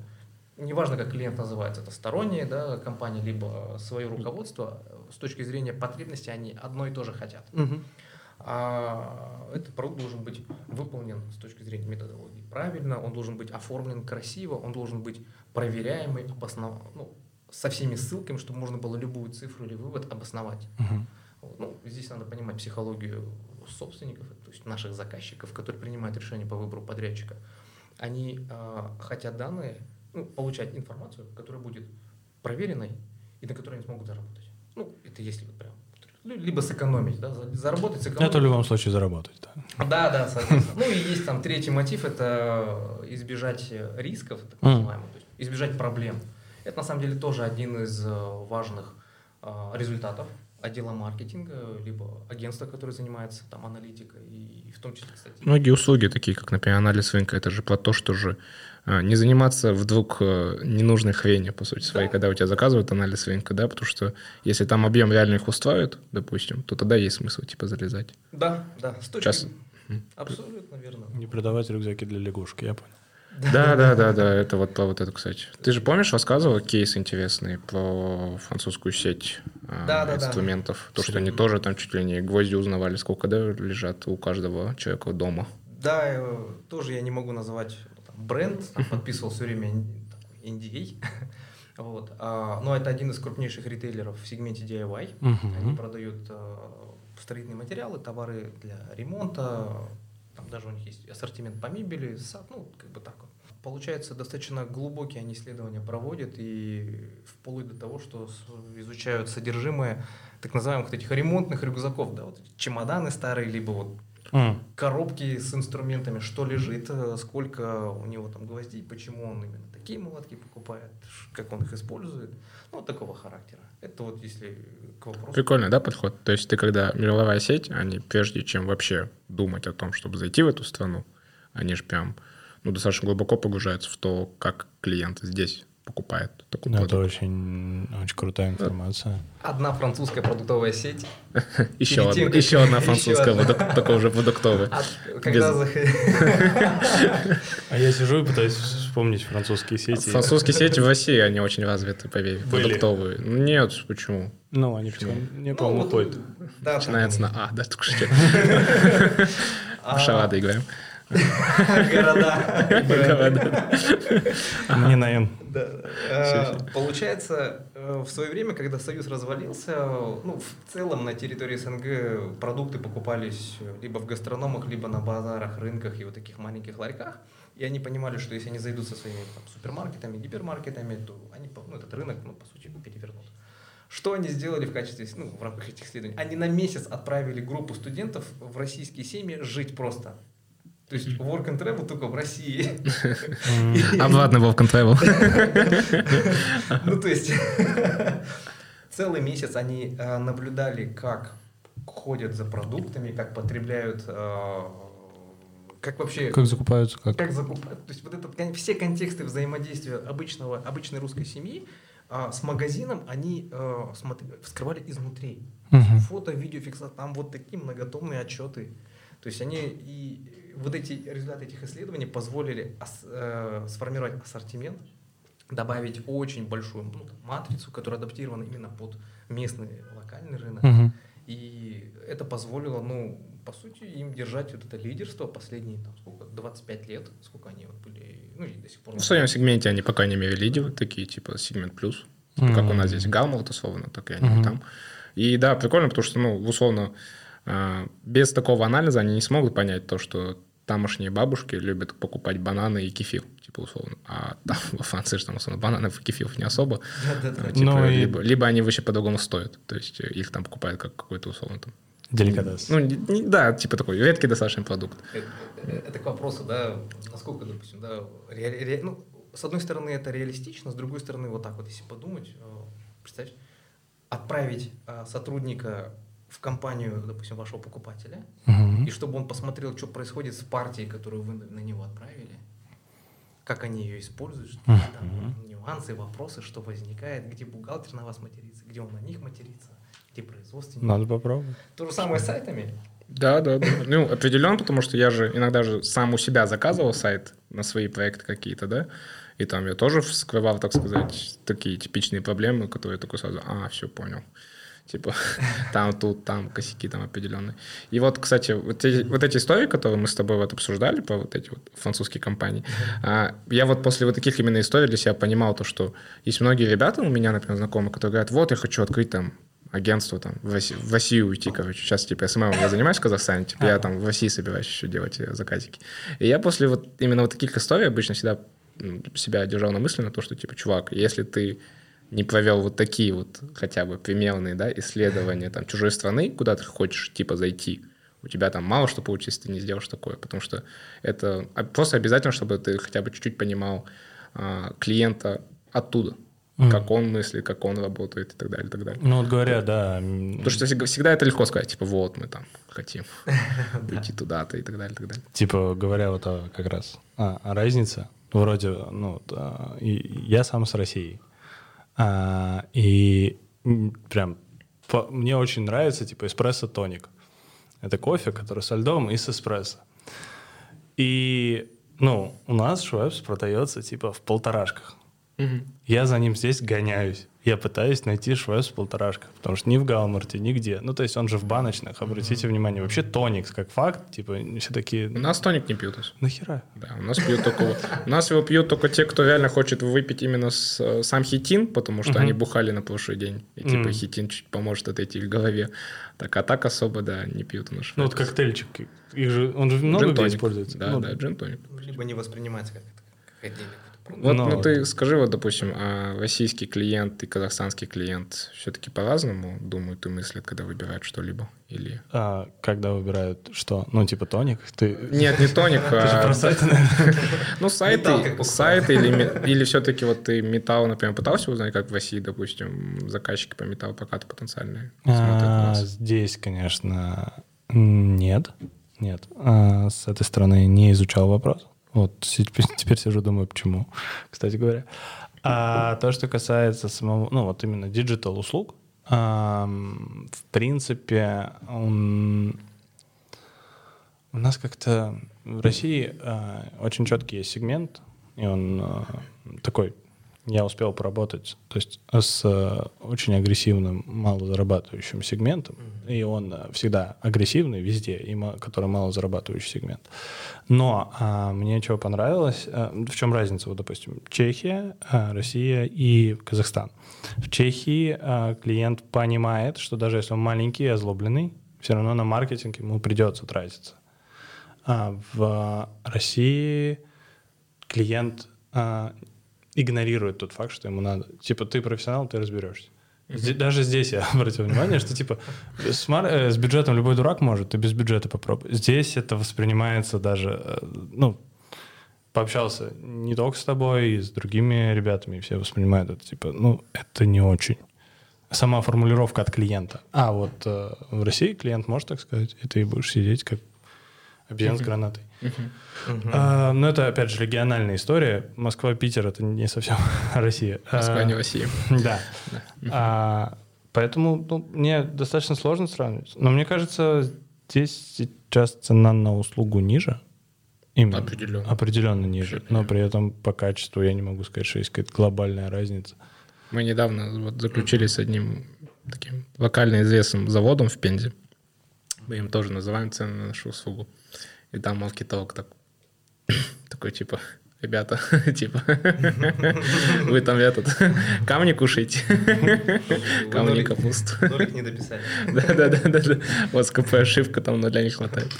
неважно, как клиент называется, это сторонняя да, компания, либо свое руководство, с точки зрения потребности они одно и то же хотят. Mm-hmm а этот продукт должен быть выполнен с точки зрения методологии правильно, он должен быть оформлен красиво, он должен быть проверяемый, обоснов... ну, со всеми ссылками, чтобы можно было любую цифру или вывод обосновать. Uh-huh. Ну, здесь надо понимать психологию собственников, то есть наших заказчиков, которые принимают решение по выбору подрядчика. Они э, хотят данные, ну, получать информацию, которая будет проверенной и на которой они смогут заработать. Ну, это если вот прям ну, либо сэкономить, да, заработать, сэкономить. Это в любом случае заработать, да. Да, да, соответственно. Ну и есть там третий мотив, это избежать рисков, так называемых, то есть избежать проблем. Это на самом деле тоже один из э, важных э, результатов отдела маркетинга, либо агентства, которое занимается там аналитикой, и в том числе, кстати. Многие услуги, такие как, например, анализ рынка, это же про то, что же не заниматься вдруг э, ненужной хренью, по сути своей, да. когда у тебя заказывают анализ рынка, да, потому что если там объем реально их устраивает, допустим, то тогда есть смысл, типа, залезать. Да, да, с точки... Сейчас... Абсолютно верно. Не продавать рюкзаки для лягушки, я понял. Да, да, да, да, это вот про вот это, кстати. Ты же помнишь, рассказывал кейс интересный про французскую сеть а, да, да, инструментов? Да. То, что они тоже там чуть ли не гвозди узнавали, сколько да, лежат у каждого человека дома. Да, э, тоже я не могу называть бренд, там, подписывал все время NDA. вот. А, но это один из крупнейших ритейлеров в сегменте DIY. Uh-huh. Они продают а, строительные материалы, товары для ремонта, там даже у них есть ассортимент по мебели, сад, ну, как бы так вот. Получается, достаточно глубокие они исследования проводят и вплоть до того, что изучают содержимое так называемых вот этих ремонтных рюкзаков, да, вот чемоданы старые, либо вот mm. коробки с инструментами, что лежит, э, сколько у него там гвоздей, почему он именно такие молотки покупает, как он их использует, ну, вот такого характера. Это вот если к вопросу. Прикольно, да, подход? То есть ты когда мировая сеть, они прежде чем вообще думать о том, чтобы зайти в эту страну, они же прям ну, достаточно глубоко погружаются в то, как клиент здесь покупает такой продукт. Это очень, очень крутая информация. Одна французская продуктовая сеть. Еще, одна, тем, еще одна французская, такая уже продуктовая. А, когда А я сижу и пытаюсь вспомнить французские сети. Французские сети в России, они очень развиты, поверь, продуктовые. Нет, почему? Ну, они почему? Не, по-моему, ходят. Начинается на А, да, только что. В шарады играем. Города. Не на Н. Э, получается, э, в свое время, когда Союз развалился, ну, в целом на территории СНГ продукты покупались либо в гастрономах, либо на базарах, рынках и вот таких маленьких ларьках. И они понимали, что если они зайдут со своими там, супермаркетами, гипермаркетами, то они ну, этот рынок, ну, по сути, перевернут. Что они сделали в качестве, ну, в рамках этих исследований? Они на месяц отправили группу студентов в российские семьи жить просто. То есть work and travel только в России. Обратно work and travel. Ну, то есть целый месяц они э, наблюдали, как ходят за продуктами, как потребляют э, как вообще... Как закупаются, как? Как закупают. То есть вот это, все контексты взаимодействия обычного, обычной русской семьи а, с магазином, они а, смотри, вскрывали изнутри. Угу. Фото, видеофиксация, там вот такие многотомные отчеты. То есть они и вот эти результаты этих исследований позволили э, сформировать ассортимент, добавить очень большую ну, матрицу, которая адаптирована именно под местный локальный рынок. Угу. И это позволило, ну, по сути, им держать вот это лидерство последние, там, сколько, 25 лет, сколько они вот были, ну, и до сих пор. В своем сегменте они пока не мере лидеры, такие, типа, сегмент плюс. Mm-hmm. Как у нас здесь вот условно, так и они mm-hmm. там. И да, прикольно, потому что, ну, условно, без такого анализа они не смогут понять то, что тамошние бабушки любят покупать бананы и кефир, типа условно. А там во Франции же там условно бананов и кефиров не особо. Типа, ну, либо, и... либо они вообще по-другому стоят. То есть их там покупают как какой-то условно там Деликатес. Ну, не, не, да, типа такой редкий достаточно продукт. Это, это к вопросу, да, насколько, допустим, да, ре, ре, ну, с одной стороны это реалистично, с другой стороны вот так вот, если подумать, э, представь, отправить э, сотрудника в компанию, допустим, вашего покупателя, угу. и чтобы он посмотрел, что происходит с партией, которую вы на него отправили, как они ее используют, что угу. там нюансы, вопросы, что возникает, где бухгалтер на вас матерится, где он на них матерится где производственники. Надо попробовать. То же самое с сайтами. Да, да, да. Ну, определенно, потому что я же иногда же сам у себя заказывал сайт на свои проекты какие-то, да, и там я тоже вскрывал, так сказать, такие типичные проблемы, которые я такой сразу, а, все, понял. Типа, там, тут, там, косяки там определенные. И вот, кстати, вот эти, вот эти истории, которые мы с тобой вот обсуждали, про вот эти вот французские компании, а, я вот после вот таких именно историй для себя понимал то, что есть многие ребята у меня, например, знакомые, которые говорят, вот, я хочу открыть там агентство там в Россию, в Россию уйти, короче. Сейчас типа SMM я занимаюсь в Казахстане, типа я там в России собираюсь еще делать э, заказики. И я после вот именно вот таких историй обычно всегда себя держал на мысли на то, что типа, чувак, если ты не провел вот такие вот хотя бы примерные да, исследования там чужой страны, куда ты хочешь типа зайти, у тебя там мало что получится, ты не сделаешь такое, потому что это просто обязательно, чтобы ты хотя бы чуть-чуть понимал а, клиента оттуда, mm. как он мыслит, как он работает и так далее, и так далее. Ну вот говоря, да. Потому что всегда это легко сказать, типа вот мы там хотим уйти туда-то и так далее, и так далее. Типа говоря вот как раз а, разница, вроде, ну, я сам с России, а, и прям мне очень нравится типа эспрессо тоник. Это кофе, который со льдом и с эспрессо. И, ну, у нас Швепс продается типа в полторашках. Угу. Я за ним здесь гоняюсь. Я пытаюсь найти Швепс полторашка, потому что ни в Галмарте, нигде. Ну, то есть он же в баночных, обратите mm внимание. Вообще тоникс, как факт, типа, все такие... У нас тоник не пьют. Нахера? Да, у нас пьют только... У нас его пьют только те, кто реально хочет выпить именно с, сам хитин, потому что они бухали на прошлый день. И типа хитин чуть поможет отойти в голове. Так, а так особо, да, не пьют у нас Ну, вот коктейльчик. Их же, он же много где используется. Да, да, джин-тоник. Либо не воспринимается как, как отдельный вот Но... ну, ты скажи, вот, допустим, а российский клиент и казахстанский клиент все-таки по-разному думают и мыслят, когда выбирают что-либо? Или... А, когда выбирают что? Ну, типа тоник? Ты... Нет, не тоник. Ты же про сайты, Ну, сайты, сайты или, или все-таки вот ты металл, например, пытался узнать, как в России, допустим, заказчики по металлопрокату потенциальные а, Здесь, конечно, нет. Нет. А, с этой стороны не изучал вопрос. Вот теперь, сижу, думаю, почему, кстати говоря. А то, что касается самого, ну вот именно digital услуг, в принципе, он, у нас как-то в России а, очень четкий есть сегмент, и он а, такой я успел поработать то есть, с э, очень агрессивным, малозарабатывающим сегментом, mm-hmm. и он э, всегда агрессивный везде, и который малозарабатывающий сегмент. Но а, мне чего понравилось, а, в чем разница, вот, допустим, Чехия, а, Россия и Казахстан. В Чехии а, клиент понимает, что даже если он маленький и озлобленный, все равно на маркетинг ему придется тратиться. А в России клиент а, игнорирует тот факт, что ему надо. Типа, ты профессионал, ты разберешься. Здесь, даже здесь я обратил внимание, что типа с, мар... Э, с бюджетом любой дурак может, ты без бюджета попробуй. Здесь это воспринимается даже, э, ну, пообщался не только с тобой, и с другими ребятами, и все воспринимают это типа, ну, это не очень. Сама формулировка от клиента. А вот э, в России клиент может так сказать, и ты будешь сидеть как обезьян с гранатой. А, но это, опять же, региональная история. Москва-Питер — это не совсем Россия. Москва а, не Россия. Да. А, поэтому ну, мне достаточно сложно сравнивать. Но мне кажется, здесь сейчас цена на услугу ниже. Именно. Определенно. Определенно ниже. Определенно. Но при этом по качеству я не могу сказать, что есть какая-то глобальная разница. Мы недавно вот заключили с одним таким локально известным заводом в Пензе. Мы им тоже называем цены на нашу услугу. И там маркетолог так, такой, типа, ребята, типа, вы там этот, камни кушаете, камни капусту. Нолик не дописали. Да-да-да, у вас КП ошибка, там нуля не хватает.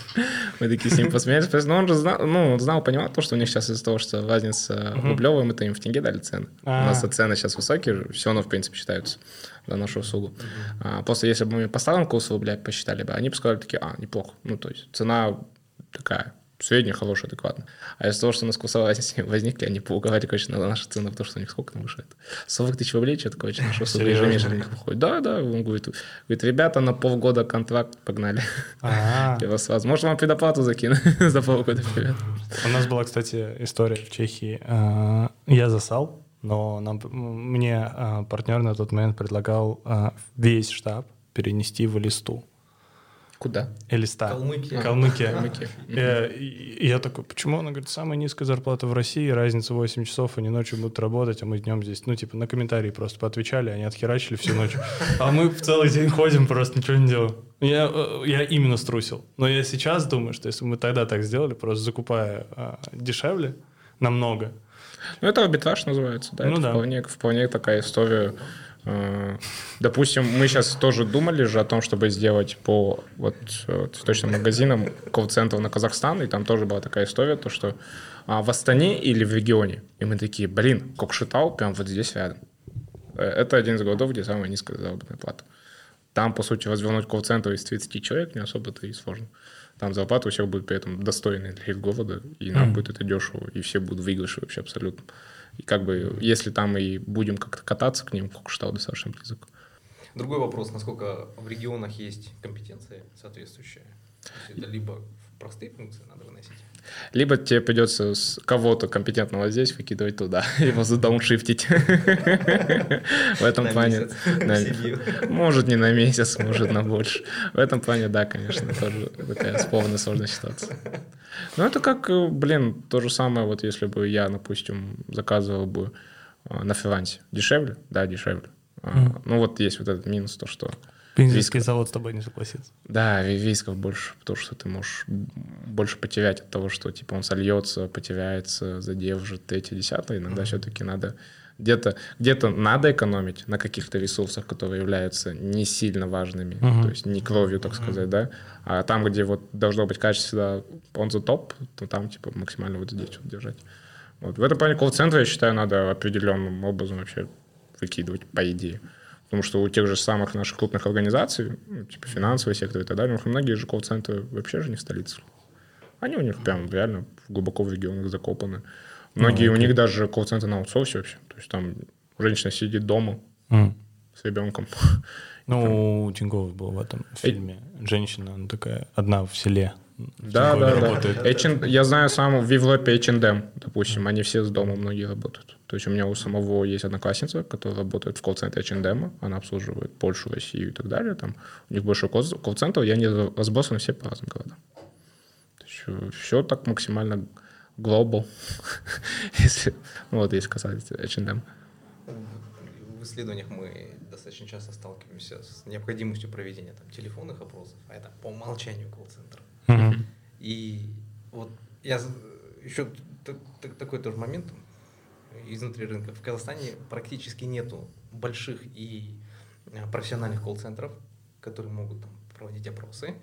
Мы такие с ним посмеялись, но он же знал, ну, знал, понимал то, что у них сейчас из-за того, что разница рублевая, мы-то им в тенге дали цены. У нас цены сейчас высокие, все равно, в принципе, считаются за нашу услугу. А, просто если бы мы по старому курсу рубля посчитали бы, они бы сказали такие, а, неплохо. Ну, то есть цена такая средняя, хорошая, адекватная. А из-за того, что у нас курсовая возникли, они поуговаривали, короче, на наши цены, потому что у них сколько там выше? 40 тысяч рублей, что-то, короче, на что ежемесячно выходит. Да, да, он говорит, говорит, ребята, на полгода контракт погнали. Я вас сразу. Может, вам предоплату закину за полгода вперед. У нас была, кстати, история в Чехии. А, я засал, но нам, мне а, партнер на тот момент предлагал а, весь штаб перенести в листу. Куда? Элиста. Калмыкия. Калмыкия. Калмыкия. Я, и я такой, почему? Она говорит, самая низкая зарплата в России, разница 8 часов, они ночью будут работать, а мы днем здесь. Ну, типа, на комментарии просто поотвечали, они отхерачили всю ночь. А мы в целый день ходим, просто ничего не делаем. Я, э, я именно струсил. Но я сейчас думаю, что если мы тогда так сделали, просто закупая а, дешевле, намного. Ну, это арбитраж называется, да? Ну, это да. Вполне, вполне такая история Э, допустим, мы сейчас тоже думали же о том, чтобы сделать по вот, цветочным магазинам колл-центр на Казахстан, и там тоже была такая история, то что а, в Астане или в регионе, и мы такие, блин, Кокшетау прям вот здесь рядом. Э, это один из городов, где самая низкая заработная плата. Там, по сути, развернуть колл-центр из 30 человек не особо-то и сложно. Там зарплата у всех будет при этом достойной для их города, и нам mm-hmm. будет это дешево, и все будут выигрыши вообще абсолютно. И как бы, если там и будем как-то кататься к ним, Кокштау достаточно близок. Другой вопрос, насколько в регионах есть компетенции соответствующие. это либо простые функции надо выносить, либо тебе придется с кого-то компетентного здесь выкидывать туда, его задауншифтить. В этом плане... Может, не на месяц, может, на больше. В этом плане, да, конечно, тоже такая спорная сложная ситуация. Ну, это как, блин, то же самое, вот если бы я, допустим, заказывал бы а, на фрилансе. Дешевле? Да, дешевле. А, ну, вот есть вот этот минус, то, что Пензенский завод с тобой не согласится. Да, рисков больше, потому что ты можешь больше потерять от того, что типа он сольется, потеряется, задержит, третье, десятое. Иногда mm-hmm. все-таки надо где-то где надо экономить на каких-то ресурсах, которые являются не сильно важными, uh-huh. то есть не кровью, так uh-huh. сказать, да, а там, где вот должно быть качество он за топ, то там типа максимально вот здесь вот держать. Вот. В этом плане колл-центр, я считаю, надо определенным образом вообще выкидывать, по идее. Потому что у тех же самых наших крупных организаций, ну, типа финансовый сектор и так далее, многие же колл-центры вообще же не в столице. Они у них прям реально глубоко в регионах закопаны. Многие ну, у них даже колл-центры на аутсорсе вообще. То есть там женщина сидит дома mm. с ребенком. Ну, у Тинькова был в этом фильме. Женщина, она такая одна в селе. Да, да, да. H&, я знаю сам в Европе H&M, допустим, они все с дома многие работают. То есть у меня у самого есть одноклассница, которая работает в колл-центре H&M, она обслуживает Польшу, Россию и так далее. Там у них больше колл-центров, я не разбросаны все по разным городам. То есть все так максимально global, если, ну вот, если касается H&M. в исследованиях мы достаточно часто сталкиваемся с необходимостью проведения там, телефонных опросов, а это по умолчанию колл-центр. Uh-huh. И вот я еще такой тоже момент изнутри рынка. В Казахстане практически нету больших и э, профессиональных колл-центров, которые могут там, проводить опросы.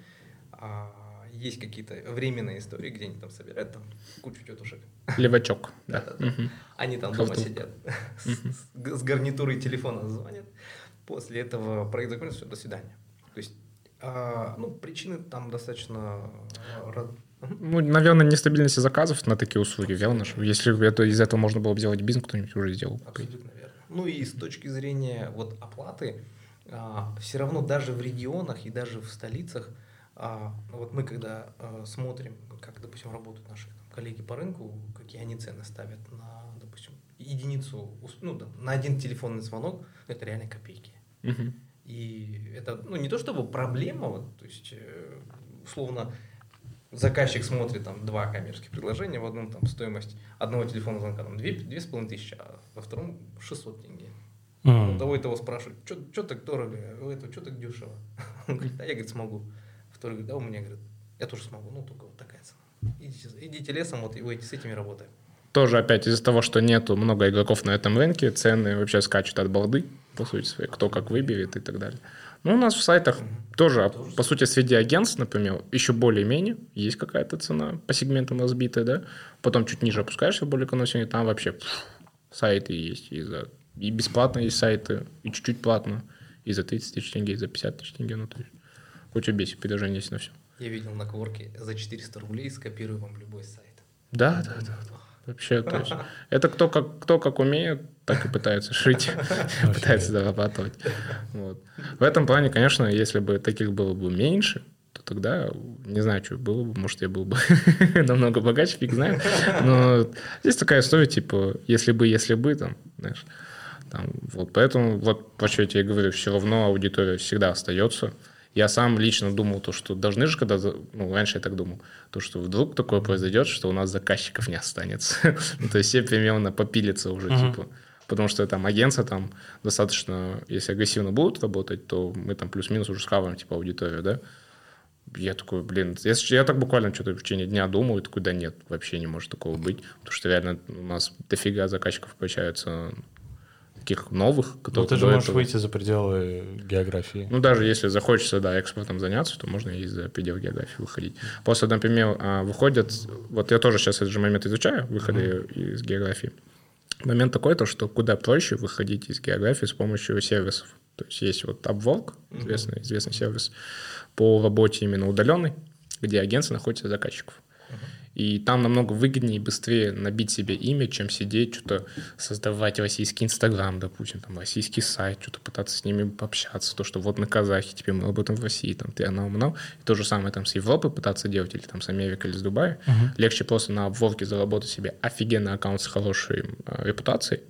А есть какие-то временные истории, где они там собирают там кучу тетушек. Левачок. Да, да, да. Они там дома сидят, с гарнитурой телефона звонят. После этого проект закончился, все, до свидания. А, ну, причины там достаточно э, ну, наверное, нестабильности заказов на такие услуги, верно? Если это, из этого можно было бы сделать бизнес, кто-нибудь уже сделал. Абсолютно верно. Ну и с точки зрения вот оплаты, а, все равно даже в регионах и даже в столицах, а, вот мы когда а, смотрим, как, допустим, работают наши там, коллеги по рынку, какие они цены ставят на, допустим, единицу, ну, да, на один телефонный звонок, это реально копейки. Угу. И это, ну, не то чтобы проблема, вот, то есть, э, условно, заказчик смотрит там два коммерческих предложения, в одном там стоимость одного телефонного звонка там две, две с половиной тысячи, а во втором 600 тенге. Mm. того и того спрашивают, что так дорого, у этого что так дешево? Он говорит, а я, говорит, смогу. Второй говорит, да, у меня, говорит, я тоже смогу, ну только вот такая цена. Идите, идите лесом, вот и вы с этими работаем. Тоже опять из-за того, что нету много игроков на этом рынке, цены вообще скачут от балды, по сути своей, кто как выберет и так далее. Ну, у нас в сайтах тоже, тоже, по сути, среди агентств, например, еще более-менее есть какая-то цена по сегментам разбитая, да, потом чуть ниже опускаешься более экономичный, там вообще пфф, сайты есть, и, за, и бесплатно есть сайты, и чуть-чуть платно, и за 30 тысяч тенге, и за 50 тысяч тенге, ну, то есть, хоть убейся, предложение есть на все. Я видел на кворке за 400 рублей скопирую вам любой сайт. Да, да, да. да. Вообще, то есть, это кто как, кто как умеет, так и пытается шить, пытается зарабатывать. Вот. В этом плане, конечно, если бы таких было бы меньше, то тогда, не знаю, что было бы, может, я был бы намного богаче, фиг знает. Но здесь такая история, типа, если бы, если бы, там, знаешь, там, вот поэтому, вот по что я тебе говорю, все равно аудитория всегда остается. Я сам лично думал, то, что должны же, когда, ну, раньше я так думал, то, что вдруг такое произойдет, что у нас заказчиков не останется. Ну, то есть все примерно попилятся уже, типа. Потому что там агентство там достаточно, если агрессивно будут работать, то мы там плюс-минус уже схаваем, типа, аудиторию, да. Я такой, блин, я, я так буквально что-то в течение дня думаю, и такой, да нет, вообще не может такого быть. Потому что реально у нас дофига заказчиков получается таких новых, которые... Ну, ты же можешь этого... выйти за пределы географии. Ну, даже если захочется, да, экспортом заняться, то можно и за пределы географии выходить. Просто, например, а, выходят... Вот я тоже сейчас этот же момент изучаю, выходы mm-hmm. из географии. Момент такой, то, что куда проще выходить из географии с помощью сервисов. То есть есть вот Upwork, известный, mm-hmm. известный сервис, по работе именно удаленной, где агентство находится заказчиков. И там намного выгоднее и быстрее набить себе имя, чем сидеть, что-то создавать российский Инстаграм, допустим, там, российский сайт, что-то пытаться с ними пообщаться, то, что вот на казахе, теперь мы работаем в России, там, ты она умна. И то же самое там с Европы пытаться делать, или там с Америки, или с Дубая. Uh-huh. Легче просто на обворке заработать себе офигенный аккаунт с хорошей э, репутацией,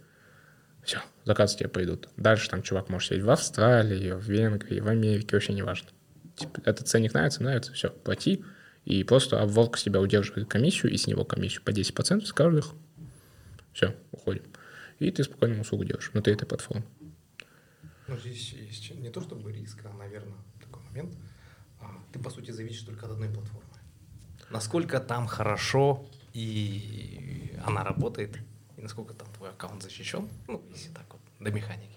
все, заказы тебе пойдут. Дальше там чувак может сидеть в Австралии, в Венгрии, в Америке, вообще не важно. Типа, этот ценник нравится, нравится, все, плати, и просто Upwork с тебя удерживает комиссию, и с него комиссию по 10% с каждых. Все, уходим. И ты спокойно услугу делаешь внутри этой платформы. Ну, здесь есть не то чтобы риск, а, наверное, такой момент. А, ты, по сути, зависишь только от одной платформы. Насколько там хорошо и она работает, и насколько там твой аккаунт защищен, ну, если так вот, до механики.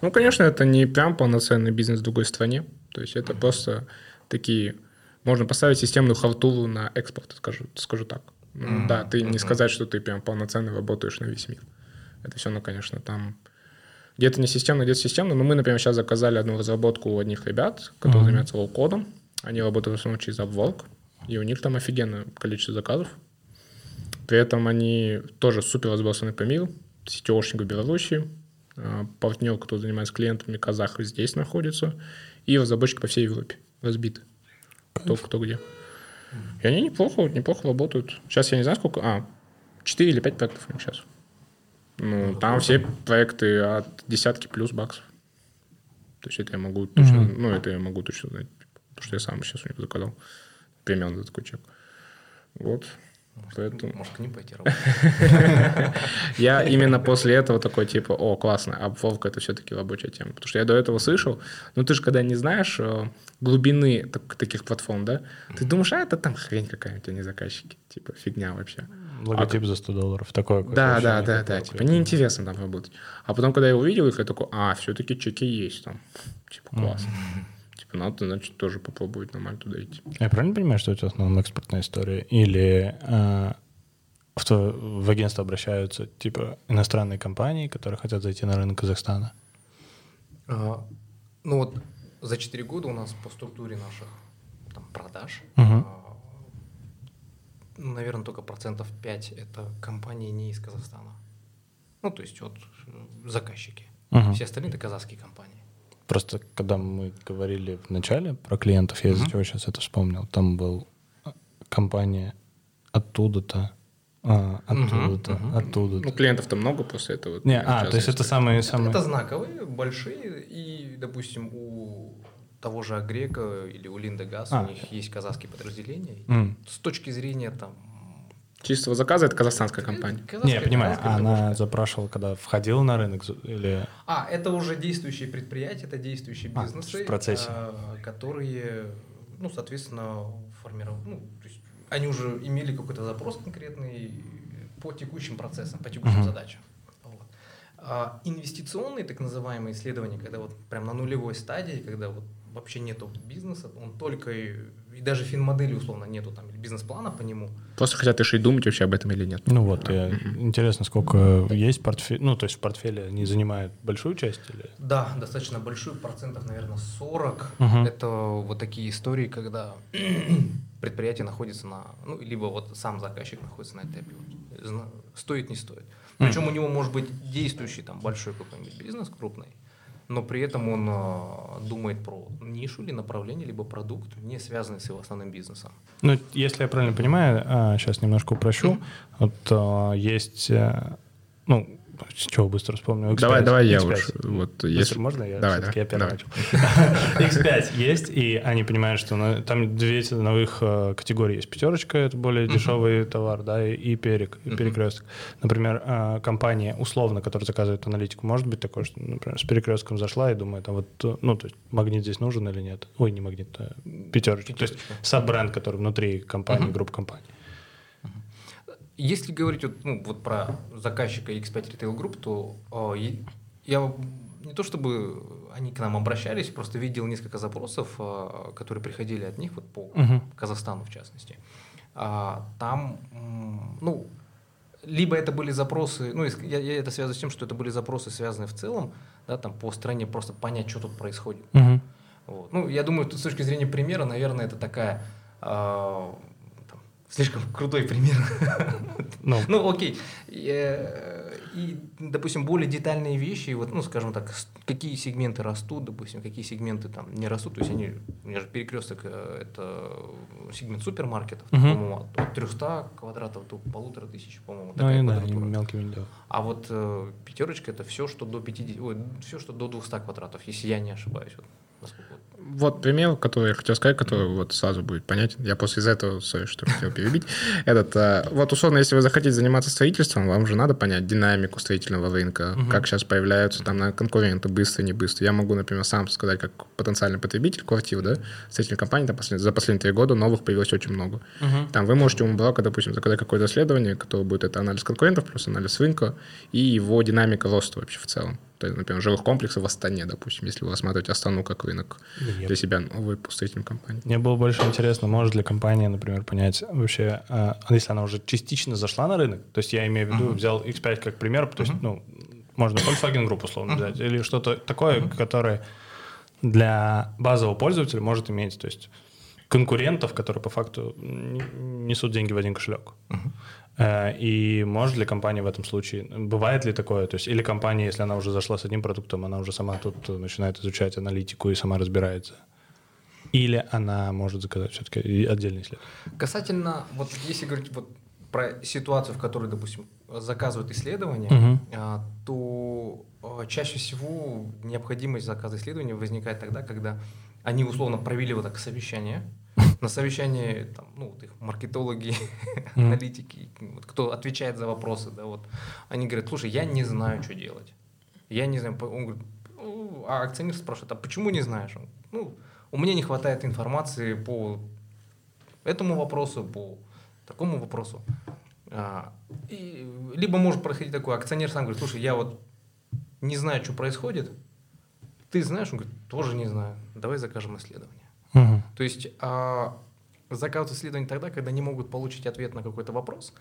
Ну, конечно, это не прям полноценный бизнес в другой стране. То есть это просто такие можно поставить системную халтуру на экспорт, скажу, скажу так. Mm-hmm. Да, ты не mm-hmm. сказать, что ты прям полноценно работаешь на весь мир. Это все, ну, конечно, там где-то не системно, где-то системно. Но мы, например, сейчас заказали одну разработку у одних ребят, которые mm-hmm. занимаются low-кодом. Они работают в основном через Upwork, и у них там офигенное количество заказов. При этом они тоже супер разбросаны по миру. CTO-шник в Беларуси, а, партнер, кто занимается клиентами, казах здесь находится, и разработчики по всей Европе разбиты кто, кто где. И они неплохо, неплохо работают. Сейчас я не знаю, сколько... А, 4 или 5 проектов у них сейчас. Ну, ну там все проекты от десятки плюс баксов. То есть это я могу точно, mm-hmm. ну, это я могу точно знать, потому что я сам сейчас у них заказал примерно за такой чек. Вот. Может, Поэтому... может к ним пойти работать. Я именно после этого такой, типа, о, классно, а Вовка это все-таки рабочая тема. Потому что я до этого слышал, ну ты же когда не знаешь э, глубины так- таких платформ, да, ты думаешь, а это там хрень какая-нибудь, а не заказчики. Типа, фигня вообще. Логотип за 100 долларов. Такое какое-то Да, да, да, да, типа, неинтересно там работать. А потом, когда я увидел их, я такой, а, все-таки чеки есть там. Типа, классно. Типа, надо, значит, тоже попробовать нормально туда идти. Я правильно понимаю, что это в основном экспортная история? Или э, в, то- в агентство обращаются типа иностранные компании, которые хотят зайти на рынок Казахстана? А, Ну вот за 4 года у нас по структуре наших там, продаж, Мгм. наверное, только процентов 5 это компании не из Казахстана. Ну, то есть вот э, заказчики. Мгм. Все остальные это казахские компании. Просто когда мы говорили в начале про клиентов, я из-за чего сейчас это вспомнил, там был э, компания оттуда-то, а, оттуда-то, мгм. оттуда-то. Ну, клиентов-то много после этого. Не, а, то есть это самые, Это, самые... это знаковые, большие, и, допустим, у того же Агрека или у Линдегаз А. у них есть казахские подразделения. М. С точки зрения там... Чистого заказа это казахстанская компания. Не, казахская- я понимаю, а она запрашивала, когда входила на рынок или... А, это уже действующие предприятия, это действующие А, бизнесы, в процессе. а, которые, ну, соответственно, формировали, ну, то есть они уже имели какой-то запрос конкретный по текущим процессам, по текущим Мгм. задачам. Вот. А инвестиционные так называемые исследования, когда вот прям на нулевой стадии, когда вот вообще нету бизнеса, он только и, и даже финмодели условно нету там или бизнес-плана по нему. Просто хотят решить, думать вообще об этом или нет. Ну вот, я- интересно, сколько есть портфель... Ну, то есть в портфеле они занимают большую часть или... Да, достаточно большой, процентов, наверное, 40. Мгм. Это вот такие истории, когда предприятие находится на, ну, либо вот сам заказчик находится на этапе, вот, зна- стоит, не стоит. Причем у него может быть действующий там большой какой-нибудь бизнес крупный, но при этом он э, думает про нишу или направление, либо продукт, не связанный с его основным бизнесом. Ну, если я правильно понимаю, сейчас немножко упрощу, вот а, есть, э, ну, с чего быстро вспомню? X5. Давай, давай я X5. уж. Вот, Быстро если... можно? Я Давай, давай, я первый начал. X5 есть, и они понимают, что на- там две ценовых э, категории есть. Пятерочка — это более дешевый товар, да, и, и перек, и перекресток. Например, э, компания, условно, которая заказывает аналитику, может быть такое, что, например, с перекрестком зашла и думает, а вот, э, ну, то есть магнит здесь нужен или нет? Ой, не магнит, а пятерочка. То есть Пятерочка. саб-бренд, который внутри компании, Мгм. группы компаний. Если говорить вот, ну, вот про заказчика X5 Retail Group, то э, е- я не то чтобы они к нам обращались, просто видел несколько запросов, э, которые приходили от них вот по Мгм. Казахстану в частности. А, там, ну, либо это были запросы, ну, я, я это связываю с тем, что это были запросы, связанные в целом, да, там по стране, просто понять, что тут происходит. Мгм. Вот. Ну, я думаю, тут с точки зрения примера, наверное, это такая там, слишком крутой пример. Ну, Ну, окей. И, э, И, допустим, более детальные вещи, вот, ну, скажем так, какие сегменты растут, допустим, какие сегменты там не растут. То есть они, у меня же перекресток э, это сегмент супермаркетов, Мгм. по-моему, от- от 300 квадратов до полутора тысяч, по-моему, ну, и да, мелкими делают. А вот э, пятерочка это все, что до 50, ой, все, что до 200 квадратов, если я не ошибаюсь. Вот, вот. Пример, который я хотел сказать, который вот сразу будет понятен. Я после из этого, сори, что хотел перебить. Этот, а, вот условно, если вы захотите заниматься строительством, вам же надо понять динамику строительного рынка, Мгм. как сейчас появляются там на- конкуренты, быстро, не быстро. Я могу, например, сам сказать, как потенциальный потребитель квартир, да, строительной компании там послед- за последние три года новых появилось очень много. Там вы можете у Мброка, допустим, заказать какое-то исследование, которое будет это анализ конкурентов плюс анализ рынка и его динамика роста вообще в целом. Например, жилых комплексов в Астане, допустим, если вы рассматриваете Астану как рынок Я для себя новой по строительной компании. Мне было больше интересно, может ли компания, например, понять вообще, а, если она уже частично зашла на рынок, то есть я имею в виду, взял X5 как пример, то есть, ну, можно Volkswagen Group условно взять, или что-то такое, которое для базового пользователя может иметь, то есть конкурентов, которые по факту несут деньги в один кошелек. Э, И может ли компания в этом случае, бывает ли такое, то есть или компания, если она уже зашла с одним продуктом, она уже сама тут э, начинает изучать аналитику и сама разбирается? Или она может заказать все-таки отдельный след? Касательно, вот если говорить вот про ситуацию, в которой, допустим, заказывают исследования, а, то а, чаще всего необходимость заказа исследования возникает тогда, когда они условно провели вот так совещание, На совещании, там, ну, вот их маркетологи, аналитики, вот, кто отвечает за вопросы, да, вот, они говорят, слушай, я не знаю, что делать. Я не знаю. Он говорит, «Ну, а акционер спрашивает, а почему не знаешь? Он, ну, у меня не хватает информации по этому вопросу, по такому вопросу. А, и, либо может происходить такое, акционер сам говорит, слушай, я вот не знаю, что происходит, ты знаешь? Он говорит, тоже не знаю, давай закажем исследование. Угу. То есть а, заказывают исследование тогда, когда не могут получить ответ на какой-то вопрос,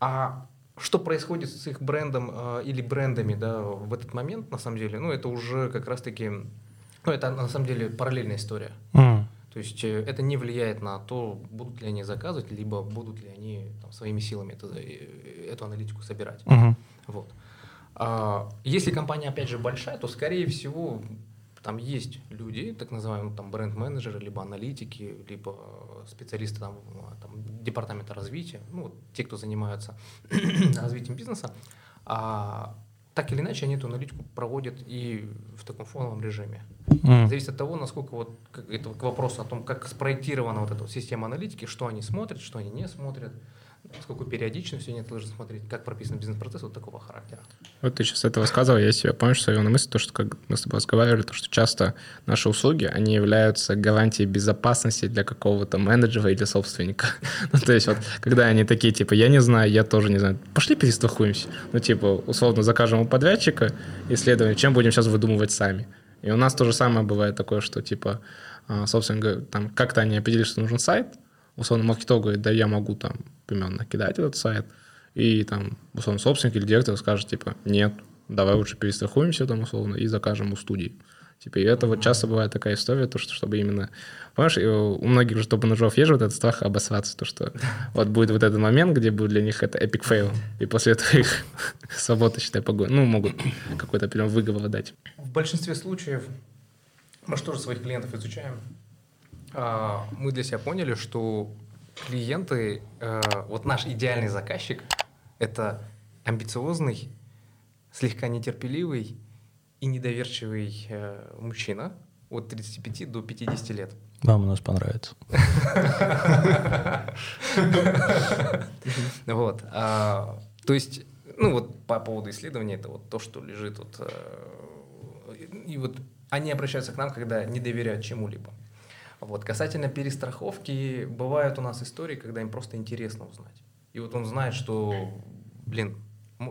а что происходит с их брендом э, или брендами да, в этот момент, на самом деле, ну, это уже как раз-таки, ну, это на самом деле параллельная история. Mm. То есть э, это не влияет на то, будут ли они заказывать, либо будут ли они там, своими силами это, э, эту аналитику собирать. Mm-hmm. Вот. А, если компания, опять же, большая, то, скорее всего, там есть люди, так называемые там бренд-менеджеры, либо аналитики, либо специалисты там, там, департамента развития, ну, вот, те, кто занимаются развитием бизнеса, а, так или иначе они эту аналитику проводят и в таком фоновом режиме. Mm. Зависит от того, насколько вот это к вопросу о том, как спроектирована вот эта вот система аналитики, что они смотрят, что они не смотрят с какой периодичностью они должны смотреть, как прописан бизнес-процесс вот такого характера. Вот ты сейчас это рассказывал, я себе помню, что я на мысль, то, что как мы с тобой разговаривали, то, что часто наши услуги, они являются гарантией безопасности для какого-то менеджера или собственника. ну, то есть вот, когда они такие, типа, я не знаю, я тоже не знаю, пошли перестрахуемся. Ну, типа, условно закажем у подрядчика исследование, чем будем сейчас выдумывать сами. И у нас то же самое бывает такое, что, типа, а, собственно, там как-то они определили, что нужен сайт, условно маркетолог говорит, да я могу там примерно накидать этот сайт, и там условно собственник или директор скажет, типа, нет, давай лучше перестрахуемся там условно и закажем у студии. Типа, и это вот часто бывает такая история, то, что чтобы именно... Понимаешь, у многих же топ-менеджеров есть вот этот страх обосраться, то, что вот будет вот этот момент, где будет для них это epic fail, и после этого их свобода, считай, погонь. Ну, могут какой-то прям выговор дать. В большинстве случаев мы же тоже своих клиентов изучаем. А, мы для себя поняли, что клиенты, э, вот наш идеальный заказчик, это амбициозный, слегка нетерпеливый и недоверчивый э, мужчина от 35 до 50 лет. Вам у нас понравится. Вот. А, то есть, ну вот по поводу исследования, это вот то, что лежит вот... Э, и вот они обращаются к нам, когда не доверяют чему-либо. Вот. Касательно перестраховки, бывают у нас истории, когда им просто интересно узнать. И вот он знает, что, блин,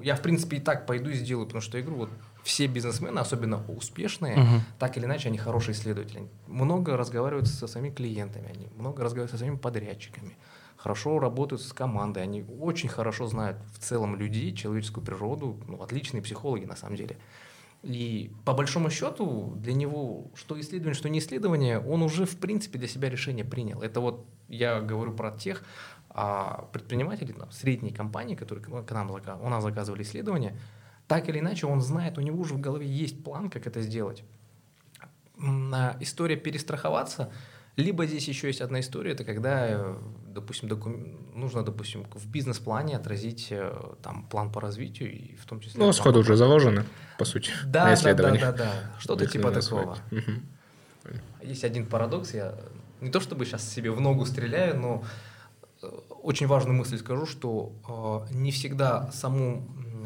я в принципе и так пойду и сделаю, потому что игру вот все бизнесмены, особенно успешные, uh-huh. так или иначе, они хорошие исследователи. Много разговаривают со своими клиентами, они много разговаривают со своими подрядчиками, хорошо работают с командой, они очень хорошо знают в целом людей, человеческую природу, ну, отличные психологи на самом деле. И по большому счету для него, что исследование, что не исследование, он уже в принципе для себя решение принял. Это вот я говорю про тех а, предпринимателей, там, средней компании, которые к нам у нас заказывали исследования, так или иначе он знает, у него уже в голове есть план, как это сделать. История перестраховаться – либо здесь еще есть одна история, это когда, допустим, докум... нужно, допустим, в бизнес-плане отразить э, там план по развитию и в том числе... Ну, сходу уже заложены, по сути, да, на. Да, да, да, да. Что-то типа такого. Угу. Есть один парадокс, я не то чтобы сейчас себе в ногу стреляю, но э, очень важную мысль скажу, что э, не всегда саму,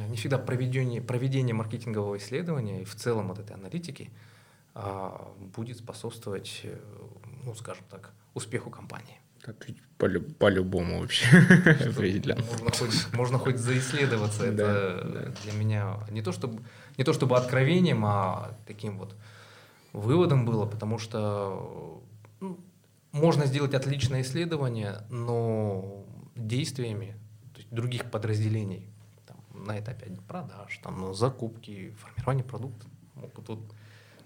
не всегда проведение, проведение маркетингового исследования и в целом вот этой аналитики э, будет способствовать э, ну, скажем так, успеху компании. Так по-любому вообще. Можно хоть, можно хоть заисследоваться. Это для меня не то, чтобы, не то чтобы откровением, а таким вот выводом было, потому что ну, можно сделать отличное исследование, но действиями есть других подразделений там, на этапе продаж, там, закупки, формирования продукта могут тут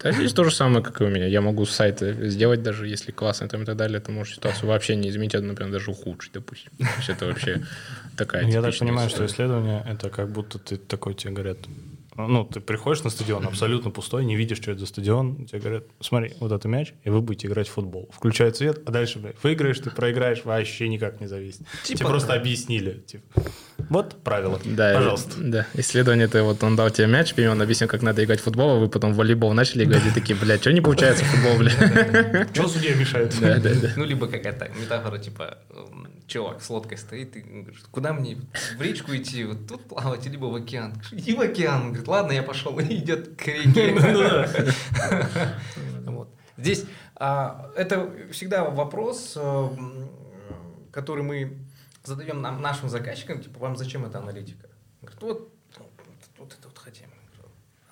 да, здесь то же самое, как и у меня. Я могу сайт сделать, даже если классно там и так далее, это может ситуацию вообще не изменить, а, например, даже ухудшить, допустим. То есть это вообще такая Я так понимаю, что исследование — это как будто ты такой, тебе говорят, ну, ты приходишь на стадион абсолютно пустой, не видишь, что это за стадион, тебе говорят, смотри, вот это мяч, и вы будете играть в футбол. Включают свет, а дальше, блядь, выиграешь ты, проиграешь, вообще никак не зависит. Типа, Тебе просто объяснили. Типа. Вот правило. Да, Пожалуйста. Да, исследование это вот он дал тебе мяч, он объяснил, как надо играть в футбол, а вы потом в волейбол начали играть, и такие, блядь, что не получается в футбол, блядь? Что судья мешает? Да, да, да. Ну, либо какая-то метафора, типа, чувак с лодкой стоит и говорит, куда мне в речку идти, вот тут плавать, либо в океан. Иди в океан. Он говорит, ладно, я пошел. И идет к реке. Вот. Здесь а, это всегда вопрос, а, который мы задаем нам, нашим заказчикам, типа, вам зачем эта аналитика? Говорит, вот, вот это вот хотим.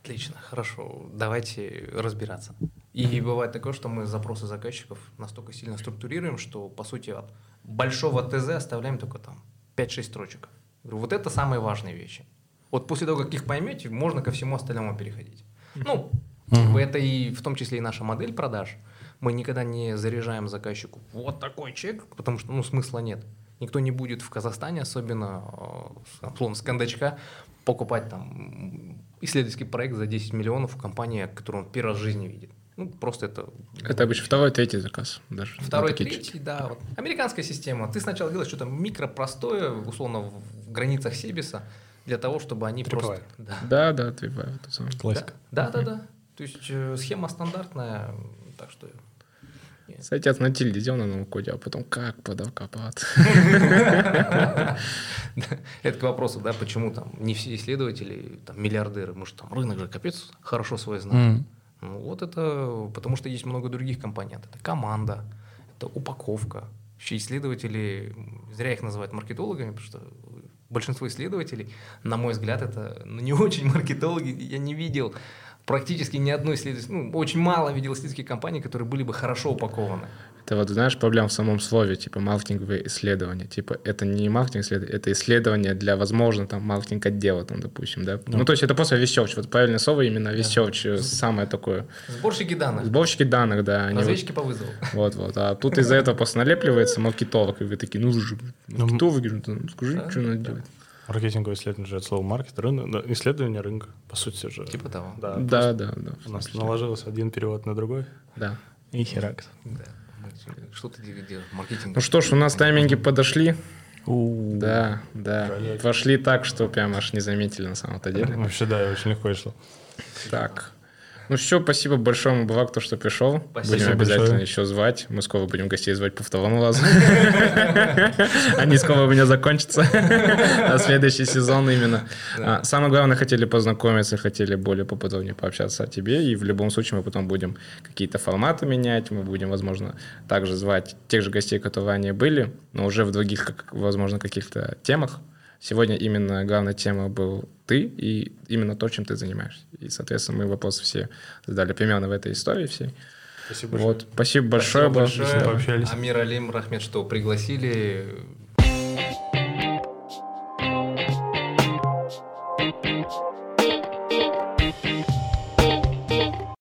Отлично, хорошо, давайте разбираться. И бывает такое, что мы запросы заказчиков настолько сильно структурируем, что, по сути, от большого ТЗ оставляем только там 5-6 строчек. Говорю, вот это самые важные вещи. Вот после того, как их поймете, можно ко всему остальному переходить. Ну, uh-huh. это и в том числе и наша модель продаж. Мы никогда не заряжаем заказчику вот такой чек, потому что ну, смысла нет. Никто не будет в Казахстане, особенно условно, с кондачка, покупать там исследовательский проект за 10 миллионов в компании, которую он первый раз в жизни видит. Ну, просто это... Это обычно второй, третий заказ даже. Второй, третий, да. Вот. Американская система. Ты сначала делаешь что-то микропростое, условно, в границах Себиса, для того, чтобы они Трипвайр. просто... Да, да, да Трипвайр. Классика. Да, да, да, да. То есть э, схема стандартная, так что... Кстати, от на тильде сделано на коде, а потом как подокопаться. Это к вопросу, да, почему там не все исследователи там миллиардеры, может там рынок же капец хорошо свой знает. Ну, вот это потому что есть много других компонентов. Это команда, это упаковка. Еще исследователи, зря их называют маркетологами, потому что большинство исследователей, на мой взгляд, это ну, не очень маркетологи. Я не видел практически ни одной исследовательской, ну, очень мало видел исследовательских компаний, которые были бы хорошо упакованы. Это вот, знаешь, проблема в самом слове, типа, маркетинговые исследования. Типа, это не маркетинг исследование, это исследование для, возможно, там, маркетинг отдела, там, допустим, да. Ну, ну то есть это просто research, вот правильное слово именно research, да. самое такое. Сборщики данных. Сборщики данных, да. Разведчики вот, по вызову. Вот, вот. А тут из-за этого просто налепливается маркетолог, и вы такие, ну, же, ну, маркетолог, ну, скажи, что надо делать. Маркетинговое исследование же от слова маркет, рынок, да, исследование рынка, по сути же. Типа того. Да, да, да, да. У нас наложился один перевод на другой. Да. И херакс. Да. Что ты делаешь? Маркетинг. Ну что ж, у нас тайминги подошли. У-у-у. Да, да. Пошли так, что прям аж не заметили на самом-то деле. Вообще, да, очень легко шло. Так. Ну все, спасибо большому Бавакту, что пришел. Спасибо будем обязательно большое. еще звать. Мы скоро будем гостей звать по второму разу. Они скоро у меня закончатся. На следующий сезон именно. А, самое главное, хотели познакомиться, хотели более поподробнее пообщаться о тебе. И в любом случае мы потом будем какие-то форматы менять. Мы будем, возможно, также звать тех же гостей, которые ранее были, но уже в других, возможно, каких-то темах. Сегодня именно главная тема был ты и именно то, чем ты занимаешься. И, соответственно, мы вопросы все задали примерно в этой истории всей. Спасибо большое. Вот, спасибо большое. Спасибо большое. Пообщались. Амир Алим, Рахмет, что пригласили.